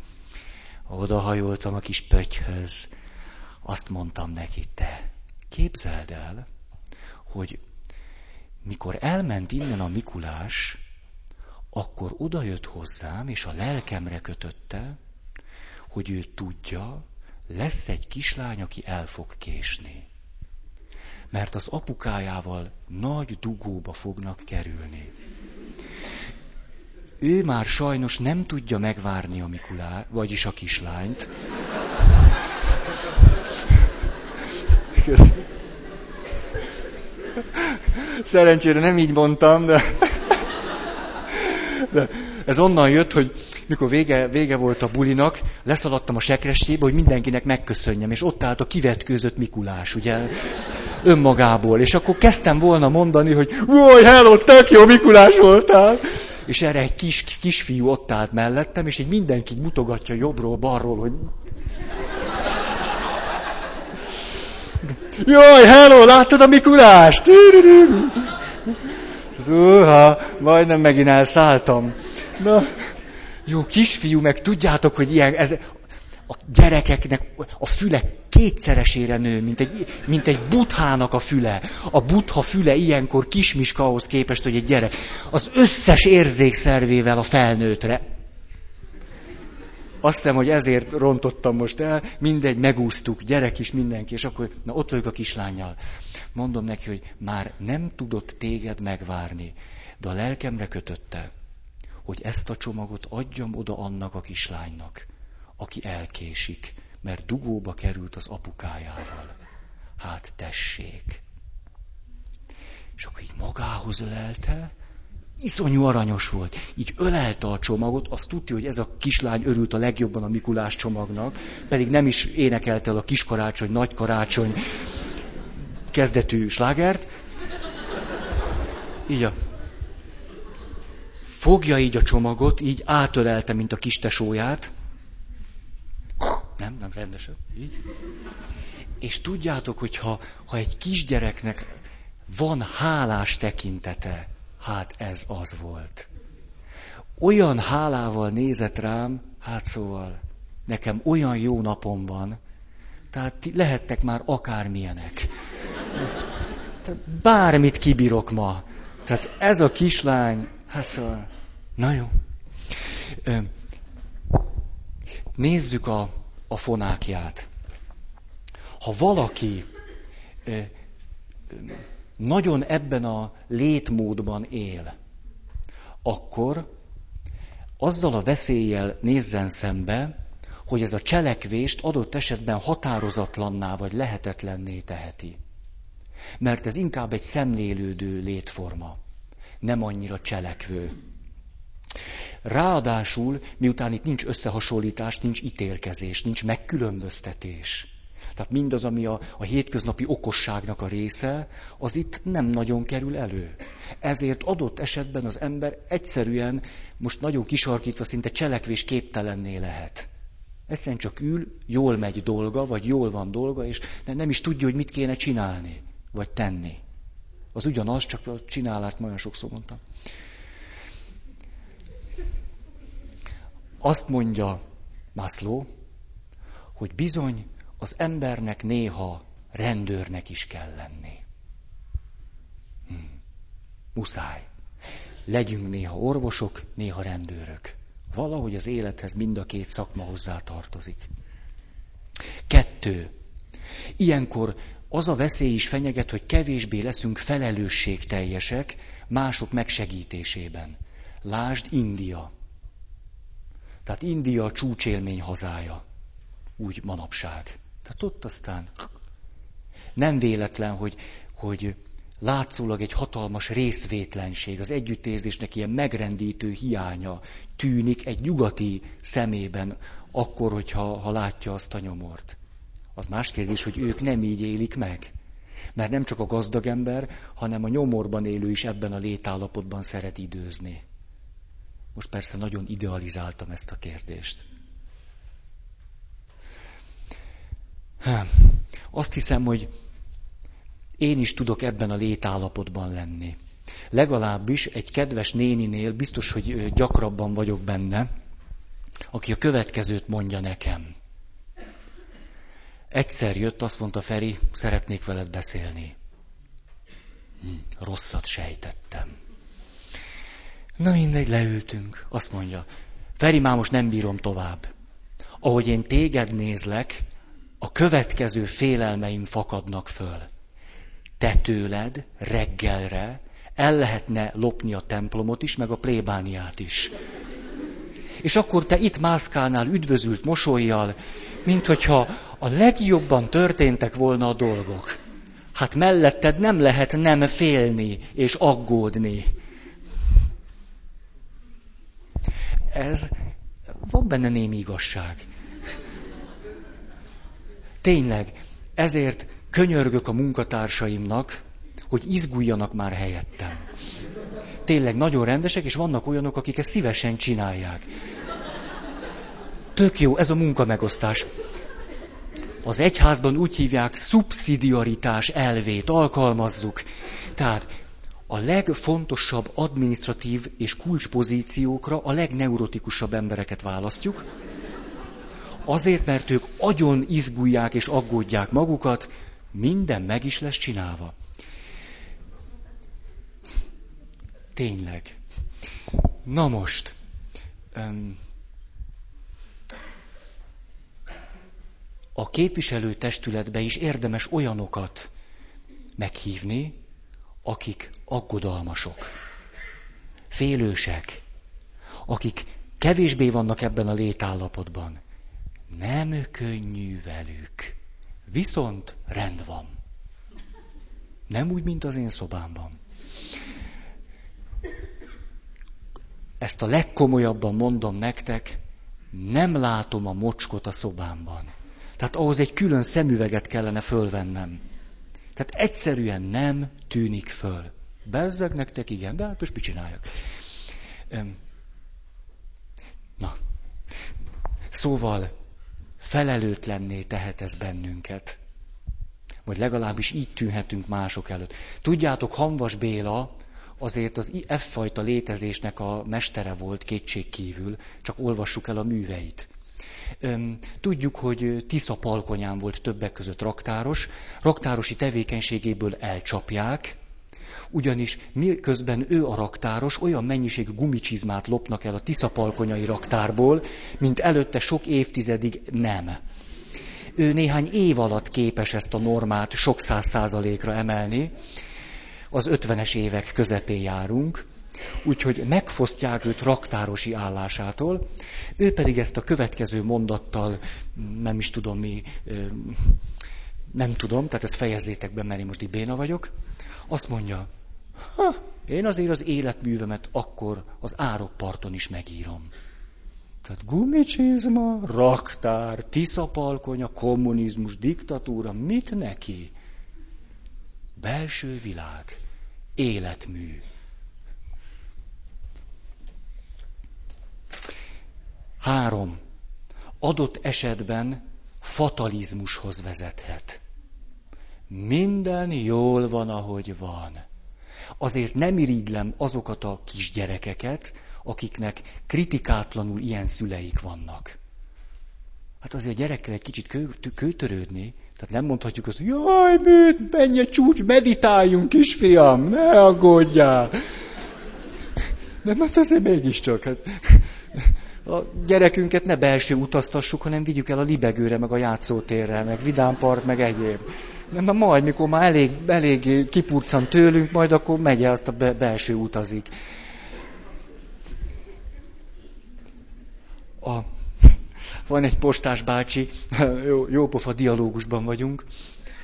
Odahajoltam a kis pötyhöz. Azt mondtam neki, te képzeld el, hogy mikor elment innen a Mikulás, akkor odajött hozzám, és a lelkemre kötötte, hogy ő tudja, lesz egy kislány, aki el fog késni. Mert az apukájával nagy dugóba fognak kerülni. Ő már sajnos nem tudja megvárni a Mikulá, vagyis a kislányt. Szerencsére nem így mondtam, de... De ez onnan jött, hogy mikor vége, vége volt a bulinak, leszaladtam a sekrestébe, hogy mindenkinek megköszönjem, és ott állt a kivetkőzött Mikulás, ugye, önmagából. És akkor kezdtem volna mondani, hogy Vaj, hello, tök jó Mikulás voltál! És erre egy kis, kisfiú ott állt mellettem, és így mindenki mutogatja jobbról, balról, hogy... Jaj, hello, láttad a Mikulást? Uha, majdnem megint elszálltam. Na, jó, kisfiú, meg tudjátok, hogy ilyen, ez, a gyerekeknek a füle kétszeresére nő, mint egy, mint egy buthának a füle. A butha füle ilyenkor kismiska ahhoz képest, hogy egy gyerek. Az összes érzékszervével a felnőttre. Azt hiszem, hogy ezért rontottam most el, mindegy, megúsztuk, gyerek is, mindenki, és akkor, na ott vagyok a kislányjal. Mondom neki, hogy már nem tudott téged megvárni, de a lelkemre kötötte, hogy ezt a csomagot adjam oda annak a kislánynak, aki elkésik, mert dugóba került az apukájával. Hát tessék. És akkor így magához ölelte, iszonyú aranyos volt. Így ölelte a csomagot, azt tudja, hogy ez a kislány örült a legjobban a Mikulás csomagnak, pedig nem is énekelte el a kiskarácsony, nagykarácsony kezdetű slágert. Így a... Fogja így a csomagot, így átölelte, mint a kis tesóját. Nem, nem rendesen. Így. És tudjátok, hogy ha, ha egy kisgyereknek van hálás tekintete, hát ez az volt. Olyan hálával nézett rám, hát szóval, nekem olyan jó napom van, tehát ti lehettek már akármilyenek. Tehát bármit kibírok ma. Tehát ez a kislány, hát szóval, na jó. Nézzük a, a fonákját. Ha valaki nagyon ebben a létmódban él, akkor azzal a veszéllyel nézzen szembe, hogy ez a cselekvést adott esetben határozatlanná vagy lehetetlenné teheti. Mert ez inkább egy szemlélődő létforma, nem annyira cselekvő. Ráadásul, miután itt nincs összehasonlítás, nincs ítélkezés, nincs megkülönböztetés. Tehát mindaz, ami a, a hétköznapi okosságnak a része, az itt nem nagyon kerül elő. Ezért adott esetben az ember egyszerűen, most nagyon kisarkítva, szinte cselekvés képtelenné lehet. Egyszerűen csak ül, jól megy dolga, vagy jól van dolga, és nem is tudja, hogy mit kéne csinálni, vagy tenni. Az ugyanaz, csak a csinálást nagyon sokszor mondtam. Azt mondja Maslow, hogy bizony az embernek néha rendőrnek is kell lenni. Hm. Muszáj. Legyünk néha orvosok, néha rendőrök. Valahogy az élethez mind a két szakma hozzá tartozik. Kettő. Ilyenkor az a veszély is fenyeget, hogy kevésbé leszünk felelősségteljesek mások megsegítésében. Lásd India. Tehát India a csúcsélmény hazája. Úgy manapság. Tehát ott aztán nem véletlen, hogy, hogy látszólag egy hatalmas részvétlenség, az együttérzésnek ilyen megrendítő hiánya tűnik egy nyugati szemében, akkor, hogyha ha látja azt a nyomort. Az más kérdés, hogy ők nem így élik meg. Mert nem csak a gazdag ember, hanem a nyomorban élő is ebben a létállapotban szeret időzni. Most persze nagyon idealizáltam ezt a kérdést. Azt hiszem, hogy én is tudok ebben a létállapotban lenni. Legalábbis egy kedves néninél biztos, hogy gyakrabban vagyok benne, aki a következőt mondja nekem. Egyszer jött, azt mondta Feri, szeretnék veled beszélni. Hm, rosszat sejtettem. Na mindegy, leültünk. Azt mondja, Feri, már most nem bírom tovább. Ahogy én téged nézlek, a következő félelmeim fakadnak föl. Te tőled reggelre el lehetne lopni a templomot is, meg a plébániát is. És akkor te itt mászkálnál üdvözült mosolyjal, mint hogyha a legjobban történtek volna a dolgok. Hát melletted nem lehet nem félni és aggódni. Ez, van benne némi igazság. Tényleg, ezért könyörgök a munkatársaimnak, hogy izguljanak már helyettem. Tényleg nagyon rendesek, és vannak olyanok, akik ezt szívesen csinálják. Tök jó, ez a munkamegosztás. Az egyházban úgy hívják, szubszidiaritás elvét alkalmazzuk. Tehát a legfontosabb administratív és kulcspozíciókra a legneurotikusabb embereket választjuk, azért, mert ők agyon izgulják és aggódják magukat, minden meg is lesz csinálva. Tényleg. Na most. a képviselőtestületbe is érdemes olyanokat meghívni, akik aggodalmasok, félősek, akik kevésbé vannak ebben a létállapotban. Nem könnyű velük. Viszont rend van. Nem úgy, mint az én szobámban. Ezt a legkomolyabban mondom nektek, nem látom a mocskot a szobámban. Tehát ahhoz egy külön szemüveget kellene fölvennem. Tehát egyszerűen nem tűnik föl. Bezzeg nektek, igen, de hát most mit csináljak? Na, szóval felelőtlenné tehet ez bennünket. Vagy legalábbis így tűnhetünk mások előtt. Tudjátok, Hanvas Béla azért az F-fajta létezésnek a mestere volt kétség kívül, csak olvassuk el a műveit. Tudjuk, hogy Tisza Palkonyán volt többek között raktáros. Raktárosi tevékenységéből elcsapják, ugyanis miközben ő a raktáros, olyan mennyiség gumicsizmát lopnak el a Tiszapalkonyai raktárból, mint előtte sok évtizedig nem. Ő néhány év alatt képes ezt a normát sok száz százalékra emelni, az ötvenes évek közepén járunk, úgyhogy megfosztják őt raktárosi állásától, ő pedig ezt a következő mondattal, nem is tudom mi, nem tudom, tehát ezt fejezzétek be, mert én most így béna vagyok, azt mondja, ha, én azért az életművemet akkor az árokparton is megírom. Tehát gumicsizma, raktár, tiszapalkonya, kommunizmus, diktatúra, mit neki? Belső világ, életmű. Három. Adott esetben fatalizmushoz vezethet. Minden jól van, ahogy van. Azért nem irigylem azokat a kisgyerekeket, akiknek kritikátlanul ilyen szüleik vannak. Hát azért a gyerekkel egy kicsit kő, kőtörődni, tehát nem mondhatjuk azt, hogy jaj, mit, menj egy csúcs, meditáljunk, kisfiam, ne aggódjál. De hát azért mégiscsak, hát a gyerekünket ne belső utaztassuk, hanem vigyük el a libegőre, meg a játszótérre, meg vidámpark, meg egyéb. Mert majd, mikor már elég, elég kipurcan tőlünk, majd akkor megy el, a belső utazik. A, van egy postás bácsi, jó, jó pofa dialógusban vagyunk,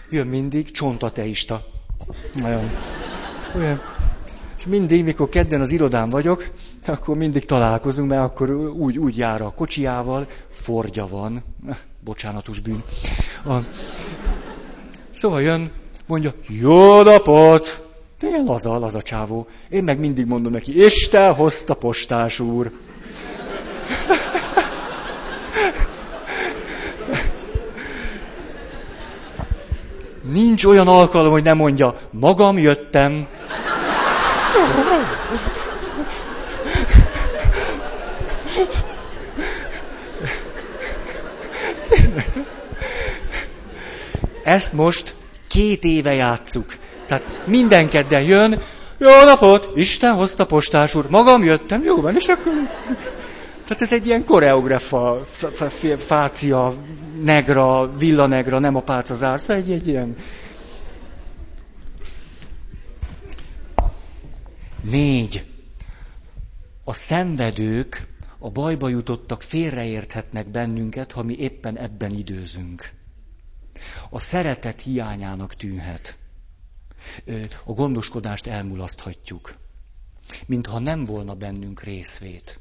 jön mindig, csontateista. Nagyon. Olyan. És mindig, mikor kedden az irodán vagyok, akkor mindig találkozunk, mert akkor úgy, úgy jár a kocsiával, fordja van, bocsánatos bűn. A, szóval jön, mondja, jó napot! De ilyen laza, laza csávó. Én meg mindig mondom neki, Isten hozta postás úr. Nincs olyan alkalom, hogy nem mondja, magam jöttem. Ezt most két éve játszuk. Tehát minden kedden jön, jó napot, Isten hozta postás úr, magam jöttem, jó van, és akkor... Tehát ez egy ilyen koreografa, fácia, negra, villanegra, nem a pálca zársz, egy, egy ilyen... Négy. A szenvedők, a bajba jutottak félreérthetnek bennünket, ha mi éppen ebben időzünk. A szeretet hiányának tűnhet. A gondoskodást elmulaszthatjuk. Mintha nem volna bennünk részvét.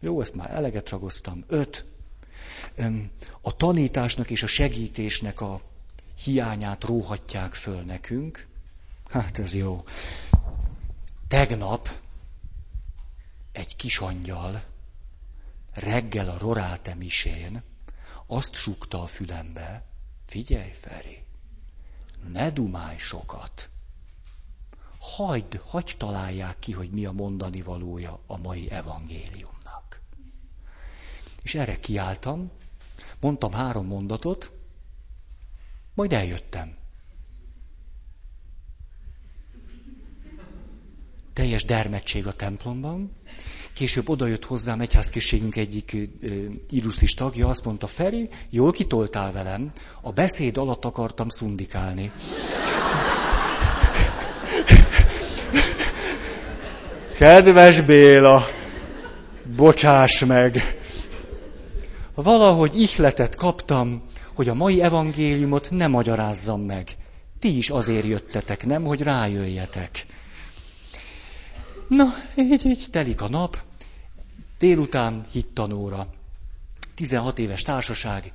Jó, ezt már eleget ragoztam. Öt. A tanításnak és a segítésnek a hiányát róhatják föl nekünk. Hát ez jó. Tegnap egy kis angyal reggel a Roráte misén azt sukta a fülembe, figyelj Feri, ne dumálj sokat. Hagyd, hagyd találják ki, hogy mi a mondani valója a mai evangéliumnak. És erre kiálltam, mondtam három mondatot, majd eljöttem. Teljes dermedtség a templomban, Később odajött hozzám egyházkészségünk egyik illusztris tagja, azt mondta, Feri, jól kitoltál velem, a beszéd alatt akartam szundikálni. Kedves Béla, bocsáss meg! Valahogy ihletet kaptam, hogy a mai evangéliumot nem magyarázzam meg. Ti is azért jöttetek, nem, hogy rájöjjetek. Na, így, így telik a nap, délután hittanóra. 16 éves társaság,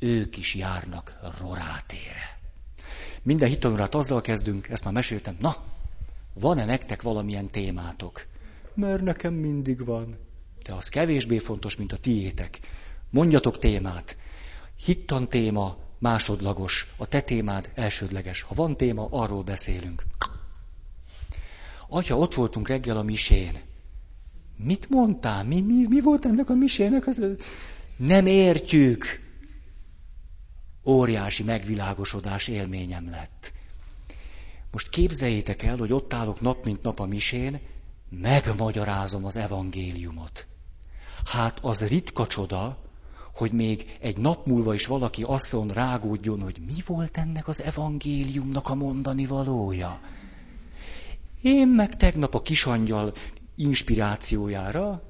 ők is járnak rorátére. Minden hittanórát azzal kezdünk, ezt már meséltem, na, van-e nektek valamilyen témátok? Mert nekem mindig van. De az kevésbé fontos, mint a tiétek. Mondjatok témát. Hittan téma másodlagos, a te témád elsődleges. Ha van téma, arról beszélünk. Atya, ott voltunk reggel a misén. Mit mondtál? Mi, mi, mi volt ennek a misének? Az... Nem értjük. Óriási megvilágosodás élményem lett. Most képzeljétek el, hogy ott állok nap mint nap a misén, megmagyarázom az evangéliumot. Hát az ritka csoda, hogy még egy nap múlva is valaki asszon rágódjon, hogy mi volt ennek az evangéliumnak a mondani valója. Én meg tegnap a kisangyal inspirációjára,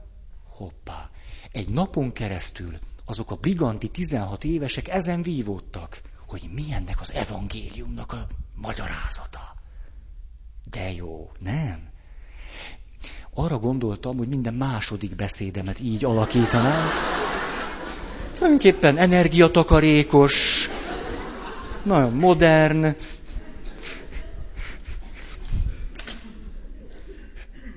hoppá, egy napon keresztül azok a briganti 16 évesek ezen vívódtak, hogy mi ennek az evangéliumnak a magyarázata. De jó, nem? arra gondoltam, hogy minden második beszédemet így alakítanám. Tulajdonképpen energiatakarékos, nagyon modern.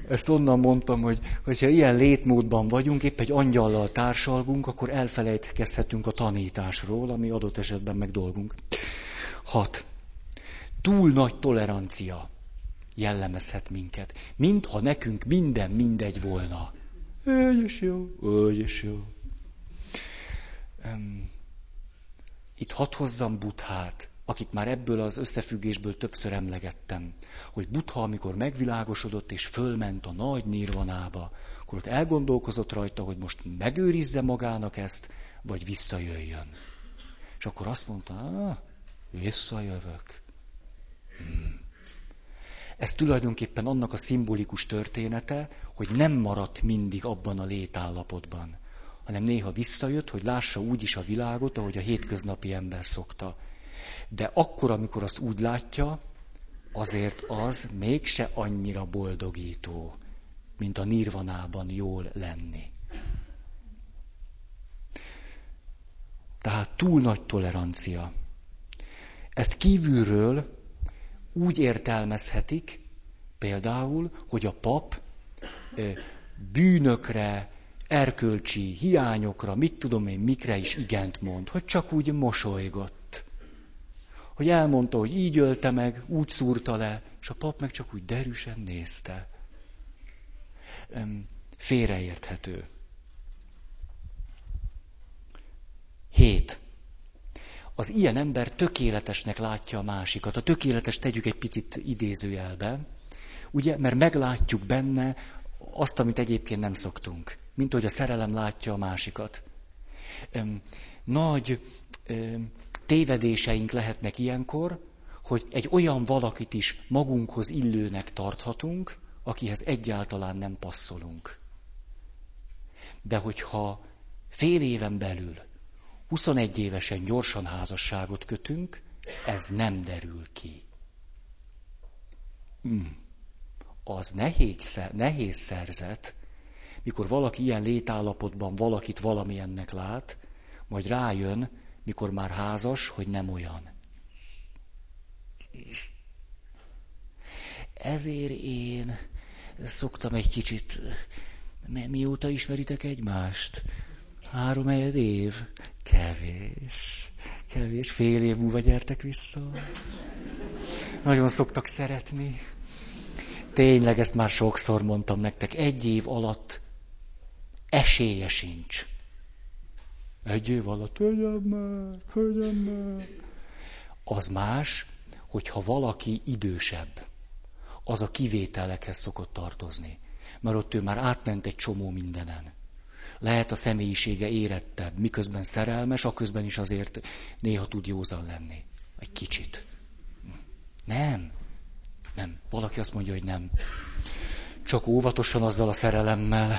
Ezt onnan mondtam, hogy hogyha ilyen létmódban vagyunk, épp egy angyallal társalgunk, akkor elfelejtkezhetünk a tanításról, ami adott esetben meg dolgunk. Hat. Túl nagy tolerancia jellemezhet minket. Mintha nekünk minden mindegy volna. Úgy is jó, úgy is jó. Itt hadd hozzam Buthát, akit már ebből az összefüggésből többször emlegettem, hogy Butha, amikor megvilágosodott és fölment a nagy nirvanába, akkor ott elgondolkozott rajta, hogy most megőrizze magának ezt, vagy visszajöjjön. És akkor azt mondta, visszajövök. Hmm. Ez tulajdonképpen annak a szimbolikus története, hogy nem maradt mindig abban a létállapotban, hanem néha visszajött, hogy lássa úgy is a világot, ahogy a hétköznapi ember szokta. De akkor, amikor azt úgy látja, azért az mégse annyira boldogító, mint a nirvanában jól lenni. Tehát túl nagy tolerancia. Ezt kívülről úgy értelmezhetik, például, hogy a pap bűnökre, erkölcsi hiányokra, mit tudom én, mikre is igent mond, hogy csak úgy mosolygott. Hogy elmondta, hogy így ölte meg, úgy szúrta le, és a pap meg csak úgy derűsen nézte. Félreérthető. Hét az ilyen ember tökéletesnek látja a másikat. A tökéletes tegyük egy picit idézőjelbe, ugye, mert meglátjuk benne azt, amit egyébként nem szoktunk. Mint hogy a szerelem látja a másikat. Nagy tévedéseink lehetnek ilyenkor, hogy egy olyan valakit is magunkhoz illőnek tarthatunk, akihez egyáltalán nem passzolunk. De hogyha fél éven belül 21 évesen gyorsan házasságot kötünk, ez nem derül ki. Hmm. Az nehéz, nehéz szerzet, mikor valaki ilyen létállapotban valakit valamilyennek lát, majd rájön, mikor már házas, hogy nem olyan. Ezért én szoktam egy kicsit, mióta ismeritek egymást? Három év. Kevés. Kevés. Fél év múlva gyertek vissza. Nagyon szoktak szeretni. Tényleg ezt már sokszor mondtam nektek. Egy év alatt esélye sincs. Egy év alatt, hölgyem már, hölgyem már. Az más, hogyha valaki idősebb. Az a kivételekhez szokott tartozni. Mert ott ő már átment egy csomó mindenen lehet a személyisége érettebb, miközben szerelmes, aközben is azért néha tud józan lenni. Egy kicsit. Nem. Nem. Valaki azt mondja, hogy nem. Csak óvatosan azzal a szerelemmel.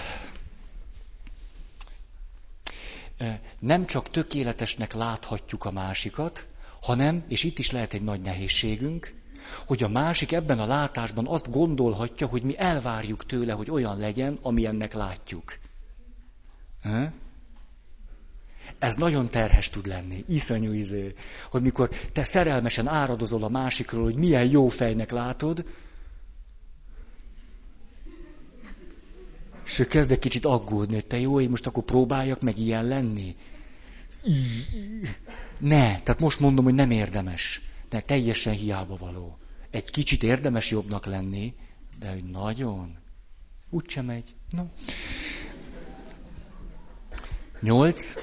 Nem csak tökéletesnek láthatjuk a másikat, hanem, és itt is lehet egy nagy nehézségünk, hogy a másik ebben a látásban azt gondolhatja, hogy mi elvárjuk tőle, hogy olyan legyen, amilyennek látjuk. Ez nagyon terhes tud lenni, iszonyú izé, hogy mikor te szerelmesen áradozol a másikról, hogy milyen jó fejnek látod, és ő kezd egy kicsit aggódni, hogy te jó, én most akkor próbáljak meg ilyen lenni. Ne, tehát most mondom, hogy nem érdemes. De teljesen hiába való. Egy kicsit érdemes jobbnak lenni, de hogy nagyon. Úgyse megy. No. Nyolc.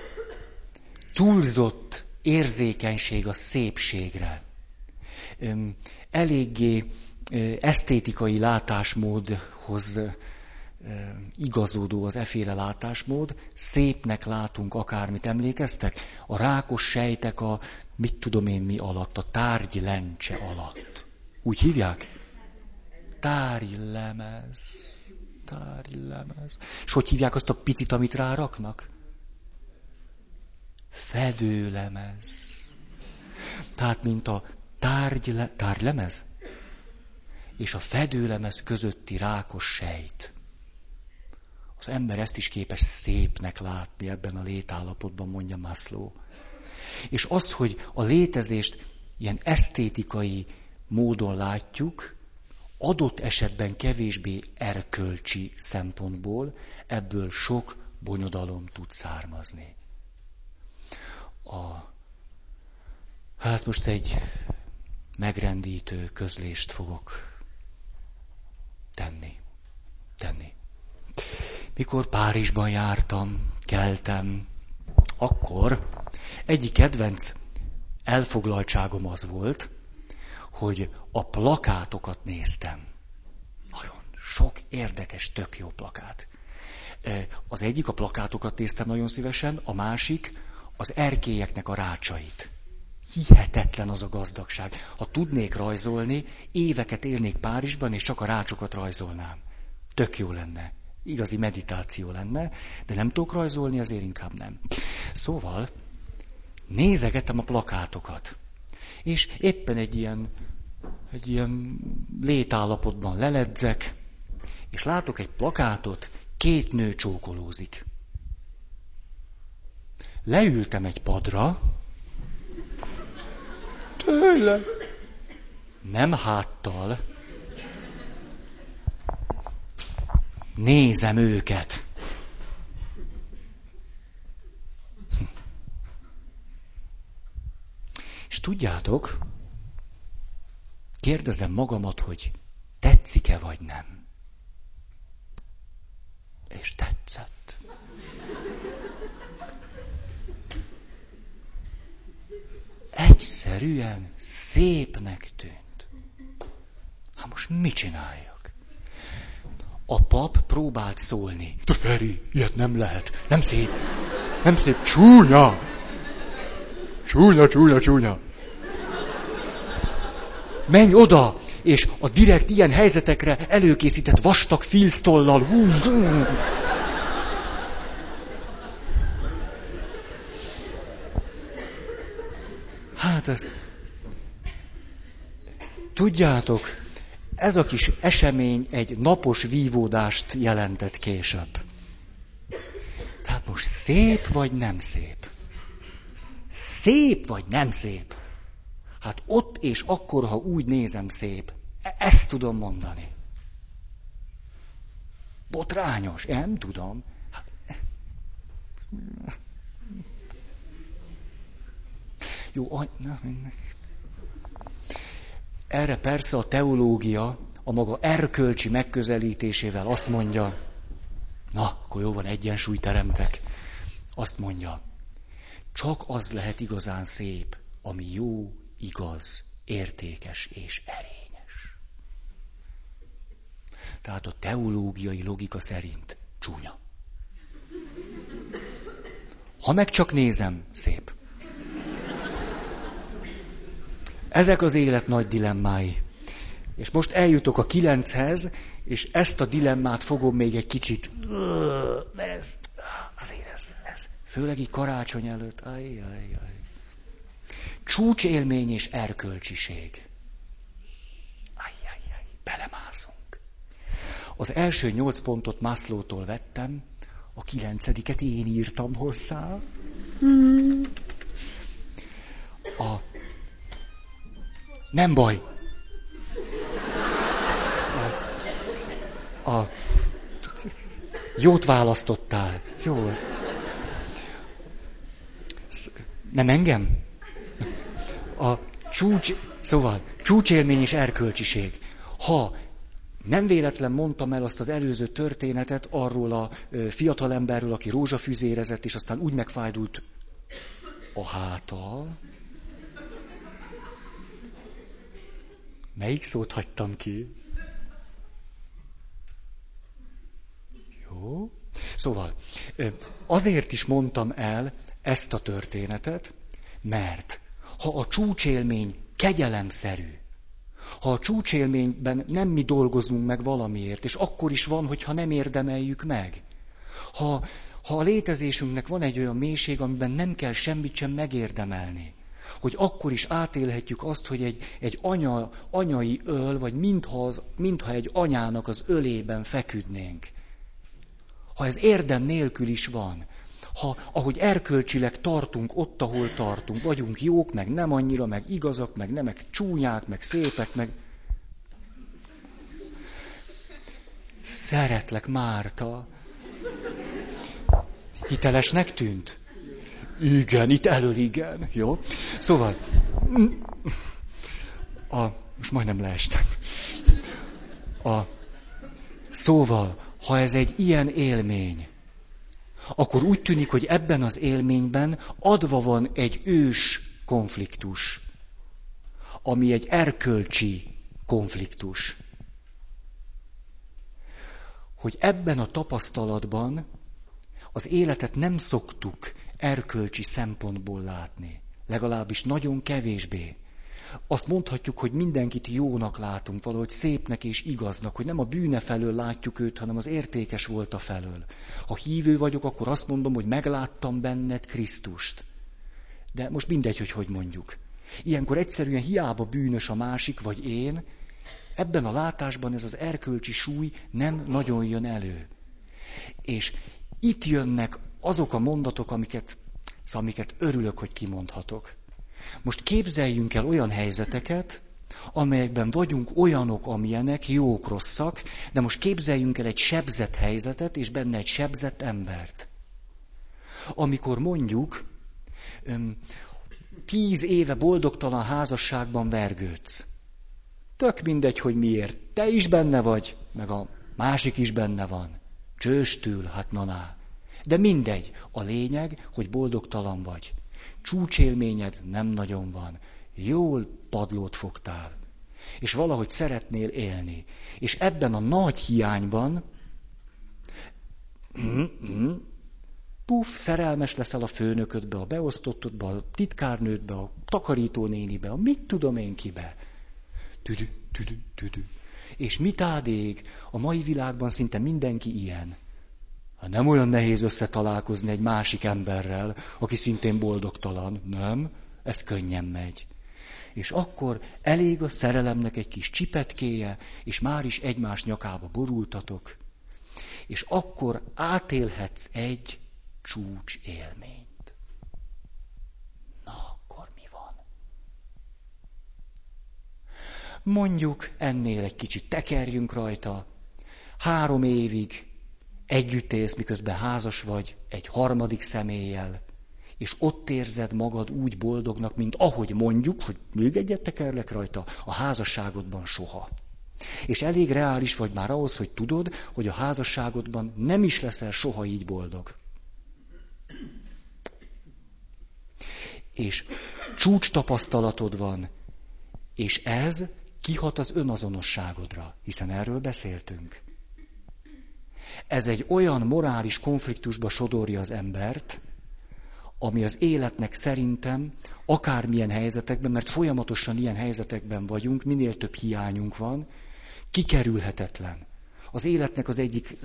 Túlzott érzékenység a szépségre. Eléggé esztétikai látásmódhoz igazodó az eféle látásmód, szépnek látunk akármit, emlékeztek? A rákos sejtek a, mit tudom én mi alatt, a tárgy lencse alatt. Úgy hívják? Tárgylemez. Tárgylemez. És hogy hívják azt a picit, amit ráraknak? fedőlemez. Tehát, mint a tárgyle, tárgylemez és a fedőlemez közötti rákos sejt. Az ember ezt is képes szépnek látni ebben a létállapotban, mondja Maslow. És az, hogy a létezést ilyen esztétikai módon látjuk, adott esetben kevésbé erkölcsi szempontból, ebből sok bonyodalom tud származni. A, hát most egy megrendítő közlést fogok tenni. Tenni. Mikor Párizsban jártam, keltem, akkor egyik kedvenc elfoglaltságom az volt, hogy a plakátokat néztem. Nagyon sok érdekes, tök jó plakát. Az egyik a plakátokat néztem nagyon szívesen, a másik az erkélyeknek a rácsait. Hihetetlen az a gazdagság. Ha tudnék rajzolni, éveket élnék Párizsban, és csak a rácsokat rajzolnám. Tök jó lenne. Igazi meditáció lenne, de nem tudok rajzolni, azért inkább nem. Szóval nézegettem a plakátokat. És éppen egy ilyen, egy ilyen létállapotban leledzek, és látok egy plakátot, két nő csókolózik. Leültem egy padra, tőle, nem háttal, nézem őket. És tudjátok, kérdezem magamat, hogy tetszik-e vagy nem. És tetszett. Egyszerűen szépnek tűnt. Hát most mit csináljak? A pap próbált szólni. Te Feri, ilyet nem lehet. Nem szép. Nem szép. Csúnya. Csúnya, csúnya, csúnya. Menj oda, és a direkt ilyen helyzetekre előkészített vastag filctollal. Hát ez... Tudjátok, ez a kis esemény egy napos vívódást jelentett később. Tehát most szép vagy nem szép? Szép vagy nem szép? Hát ott és akkor, ha úgy nézem szép, e- ezt tudom mondani. Botrányos, nem tudom. Hát... Jó, na, erre persze a teológia a maga erkölcsi megközelítésével azt mondja, na, akkor jó van, egyensúly teremtek. Azt mondja, csak az lehet igazán szép, ami jó, igaz, értékes és erényes. Tehát a teológiai logika szerint csúnya. Ha meg csak nézem, szép. Ezek az élet nagy dilemmái. És most eljutok a kilenchez, és ezt a dilemmát fogom még egy kicsit... Mert ez, azért ez, ez. Főleg így karácsony előtt. Aj, aj, aj. Csúcsélmény és erkölcsiség. Aj, aj, aj, belemászunk. Az első nyolc pontot Mászlótól vettem, a kilencediket én írtam hozzá. A... Nem baj. A... a... Jót választottál. Jó. Nem engem? a csúcs, szóval csúcsélmény és erkölcsiség. Ha nem véletlen mondtam el azt az előző történetet arról a fiatalemberről, aki rózsafüzérezett, és aztán úgy megfájdult a háta. Melyik szót hagytam ki? Jó. Szóval, azért is mondtam el ezt a történetet, mert ha a csúcsélmény kegyelemszerű, ha a csúcsélményben nem mi dolgozunk meg valamiért, és akkor is van, hogyha nem érdemeljük meg. Ha, ha a létezésünknek van egy olyan mélység, amiben nem kell semmit sem megérdemelni, hogy akkor is átélhetjük azt, hogy egy, egy anya, anyai öl, vagy mintha, az, mintha egy anyának az ölében feküdnénk. Ha ez érdem nélkül is van, ha ahogy erkölcsileg tartunk ott, ahol tartunk, vagyunk jók, meg nem annyira, meg igazak, meg nem, meg csúnyák, meg szépek, meg... Szeretlek, Márta. Hitelesnek tűnt? Igen, itt elől igen, jó? Szóval, a, most majdnem leestem. A, szóval, ha ez egy ilyen élmény, akkor úgy tűnik, hogy ebben az élményben adva van egy ős konfliktus, ami egy erkölcsi konfliktus. Hogy ebben a tapasztalatban az életet nem szoktuk erkölcsi szempontból látni. Legalábbis nagyon kevésbé. Azt mondhatjuk, hogy mindenkit jónak látunk, valahogy szépnek és igaznak, hogy nem a bűne felől látjuk őt, hanem az értékes volt a felől. Ha hívő vagyok, akkor azt mondom, hogy megláttam benned Krisztust. De most mindegy, hogy hogy mondjuk. Ilyenkor egyszerűen hiába bűnös a másik, vagy én, ebben a látásban ez az erkölcsi súly nem nagyon jön elő. És itt jönnek azok a mondatok, amiket, szóval amiket örülök, hogy kimondhatok. Most képzeljünk el olyan helyzeteket, amelyekben vagyunk olyanok, amilyenek, jók, rosszak, de most képzeljünk el egy sebzett helyzetet, és benne egy sebzett embert. Amikor mondjuk, tíz éve boldogtalan házasságban vergődsz. Tök mindegy, hogy miért. Te is benne vagy, meg a másik is benne van. Csőstül, hát naná. De mindegy. A lényeg, hogy boldogtalan vagy. Csúcsélményed nem nagyon van. Jól padlót fogtál. És valahogy szeretnél élni. És ebben a nagy hiányban puf, szerelmes leszel a főnöködbe, a beosztottodba, a titkárnődbe, a takarítónénibe, a mit tudom én kibe. Tüdü, tüdü, tüdü. És mit ádég? A mai világban szinte mindenki ilyen. Hát nem olyan nehéz összetalálkozni egy másik emberrel, aki szintén boldogtalan, nem? Ez könnyen megy. És akkor elég a szerelemnek egy kis csipetkéje, és már is egymás nyakába borultatok, és akkor átélhetsz egy csúcs élményt. Na, akkor mi van? Mondjuk ennél egy kicsit tekerjünk rajta, három évig Együtt élsz, miközben házas vagy egy harmadik személlyel, és ott érzed magad úgy boldognak, mint ahogy mondjuk, hogy még egyet tekerlek rajta, a házasságodban soha. És elég reális vagy már ahhoz, hogy tudod, hogy a házasságodban nem is leszel soha így boldog. És csúcs tapasztalatod van, és ez kihat az önazonosságodra, hiszen erről beszéltünk. Ez egy olyan morális konfliktusba sodorja az embert, ami az életnek szerintem akármilyen helyzetekben, mert folyamatosan ilyen helyzetekben vagyunk, minél több hiányunk van, kikerülhetetlen. Az életnek az egyik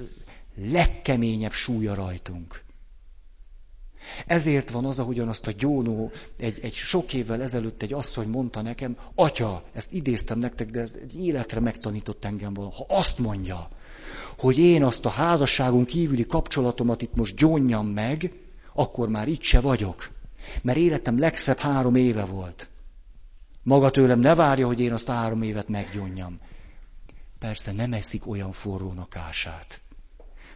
legkeményebb súlya rajtunk. Ezért van az, ahogyan azt a gyónó egy, egy sok évvel ezelőtt egy asszony mondta nekem, atya, ezt idéztem nektek, de ez egy életre megtanított engem volna. Ha azt mondja, hogy én azt a házasságon kívüli kapcsolatomat itt most gyónjam meg, akkor már itt se vagyok. Mert életem legszebb három éve volt. Maga tőlem ne várja, hogy én azt a három évet meggyónjam. Persze nem eszik olyan forrónak ását.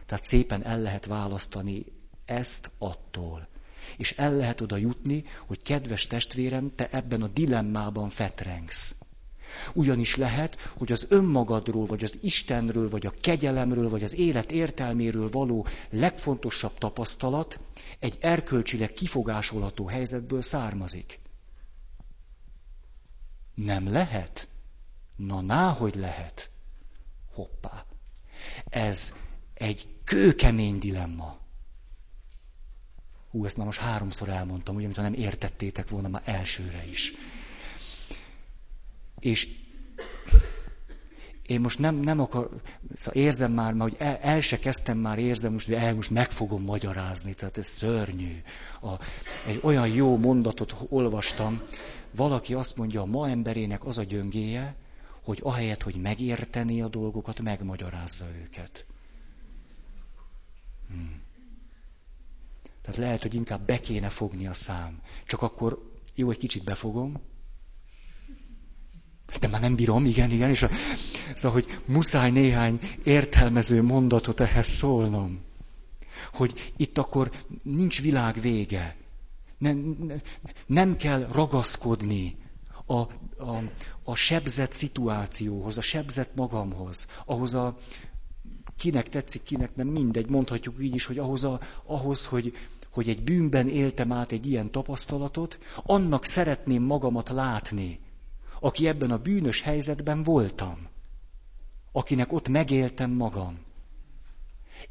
Tehát szépen el lehet választani ezt attól. És el lehet oda jutni, hogy kedves testvérem, te ebben a dilemmában fetrengsz. Ugyanis lehet, hogy az önmagadról, vagy az Istenről, vagy a kegyelemről, vagy az élet értelméről való legfontosabb tapasztalat egy erkölcsileg kifogásolható helyzetből származik. Nem lehet? Na, náhogy lehet. Hoppá. Ez egy kőkemény dilemma. Hú, ezt már most háromszor elmondtam, ugye, mintha nem értettétek volna már elsőre is. És én most nem, nem akar, szóval érzem már, hogy el, el se kezdtem már érzem most, hogy el most meg fogom magyarázni, tehát ez szörnyű. A, egy olyan jó mondatot olvastam, valaki azt mondja, a ma emberének az a gyöngéje, hogy ahelyett, hogy megérteni a dolgokat, megmagyarázza őket. Hmm. Tehát lehet, hogy inkább be kéne fogni a szám. Csak akkor jó, egy kicsit befogom, de már nem bírom, igen, igen, és a, szóval, hogy muszáj néhány értelmező mondatot ehhez szólnom. Hogy itt akkor nincs világ vége. Nem, nem kell ragaszkodni a, a, a sebzett szituációhoz, a sebzett magamhoz, ahhoz a, kinek tetszik, kinek nem, mindegy, mondhatjuk így is, hogy ahhoz, a, ahhoz hogy, hogy egy bűnben éltem át egy ilyen tapasztalatot, annak szeretném magamat látni, aki ebben a bűnös helyzetben voltam, akinek ott megéltem magam.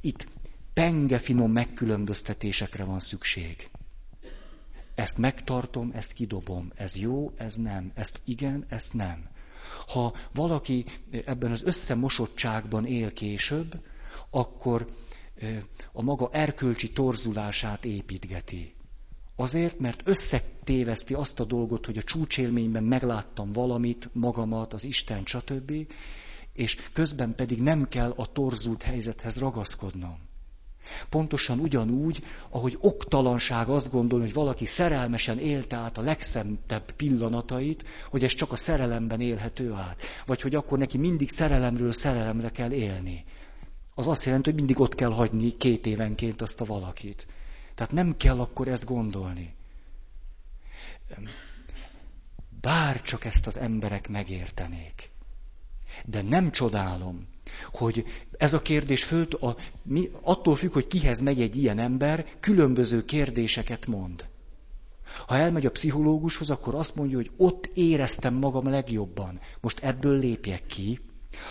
Itt penge finom megkülönböztetésekre van szükség. Ezt megtartom, ezt kidobom. Ez jó, ez nem. Ezt igen, ezt nem. Ha valaki ebben az összemosottságban él később, akkor a maga erkölcsi torzulását építgeti. Azért, mert összetéveszti azt a dolgot, hogy a csúcsélményben megláttam valamit, magamat, az Isten, stb., és közben pedig nem kell a torzult helyzethez ragaszkodnom. Pontosan ugyanúgy, ahogy oktalanság azt gondolni, hogy valaki szerelmesen élte át a legszentebb pillanatait, hogy ez csak a szerelemben élhető át. Vagy hogy akkor neki mindig szerelemről szerelemre kell élni. Az azt jelenti, hogy mindig ott kell hagyni két évenként azt a valakit. Tehát nem kell akkor ezt gondolni. Bár csak ezt az emberek megértenék. De nem csodálom, hogy ez a kérdés föl, a, mi, attól függ, hogy kihez megy egy ilyen ember, különböző kérdéseket mond. Ha elmegy a pszichológushoz, akkor azt mondja, hogy ott éreztem magam legjobban. Most ebből lépjek ki.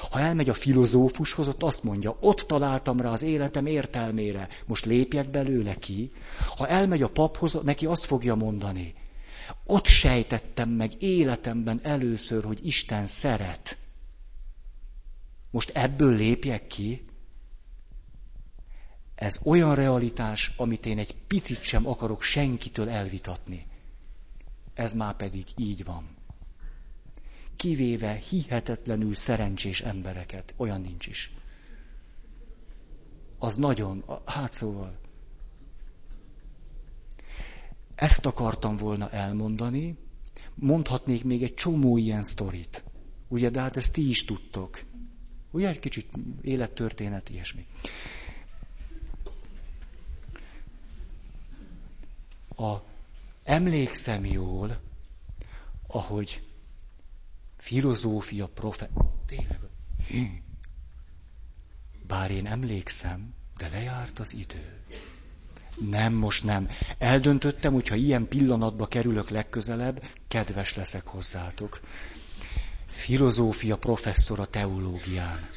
Ha elmegy a filozófushoz, ott azt mondja, ott találtam rá az életem értelmére, most lépjek belőle ki. Ha elmegy a paphoz, neki azt fogja mondani, ott sejtettem meg életemben először, hogy Isten szeret. Most ebből lépjek ki? Ez olyan realitás, amit én egy picit sem akarok senkitől elvitatni. Ez már pedig így van. Kivéve hihetetlenül szerencsés embereket, olyan nincs is. Az nagyon, hát szóval. Ezt akartam volna elmondani, mondhatnék még egy csomó ilyen sztorit. Ugye, de hát ezt ti is tudtok. Ugye egy kicsit élettörténet, ilyesmi. A, emlékszem jól, ahogy filozófia profe... Tényleg. Bár én emlékszem, de lejárt az idő. Nem, most nem. Eldöntöttem, hogy ha ilyen pillanatba kerülök legközelebb, kedves leszek hozzátok filozófia professzor a teológián.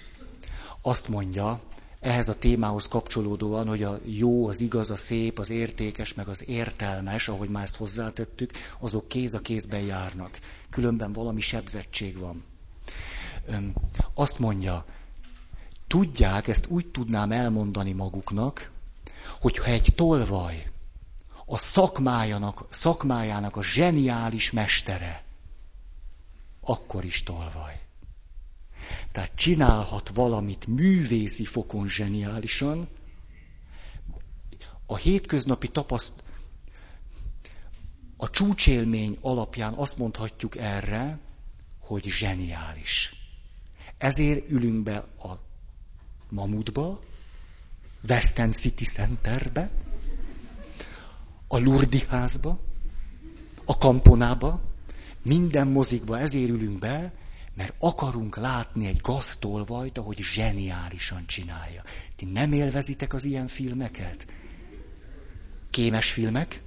Azt mondja, ehhez a témához kapcsolódóan, hogy a jó, az igaz, a szép, az értékes, meg az értelmes, ahogy már ezt hozzátettük, azok kéz a kézben járnak. Különben valami sebzettség van. Azt mondja, tudják, ezt úgy tudnám elmondani maguknak, hogyha egy tolvaj a szakmájának, szakmájának a zseniális mestere, akkor is tolvaj. Tehát csinálhat valamit művészi fokon zseniálisan, a hétköznapi tapaszt, a csúcsélmény alapján azt mondhatjuk erre, hogy zseniális. Ezért ülünk be a Mamutba, Western City Centerbe, a Lurdi házba, a Kamponába, minden mozikba ezért ülünk be, mert akarunk látni egy gaztolvajt, ahogy zseniálisan csinálja. Ti nem élvezitek az ilyen filmeket? Kémes filmek?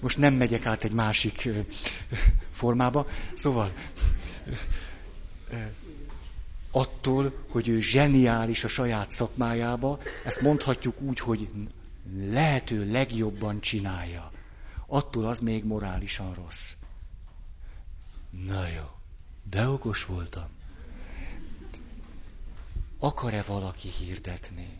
Most nem megyek át egy másik formába. Szóval attól, hogy ő zseniális a saját szakmájába, ezt mondhatjuk úgy, hogy lehető legjobban csinálja, attól az még morálisan rossz. Na jó, de okos voltam. Akar-e valaki hirdetni?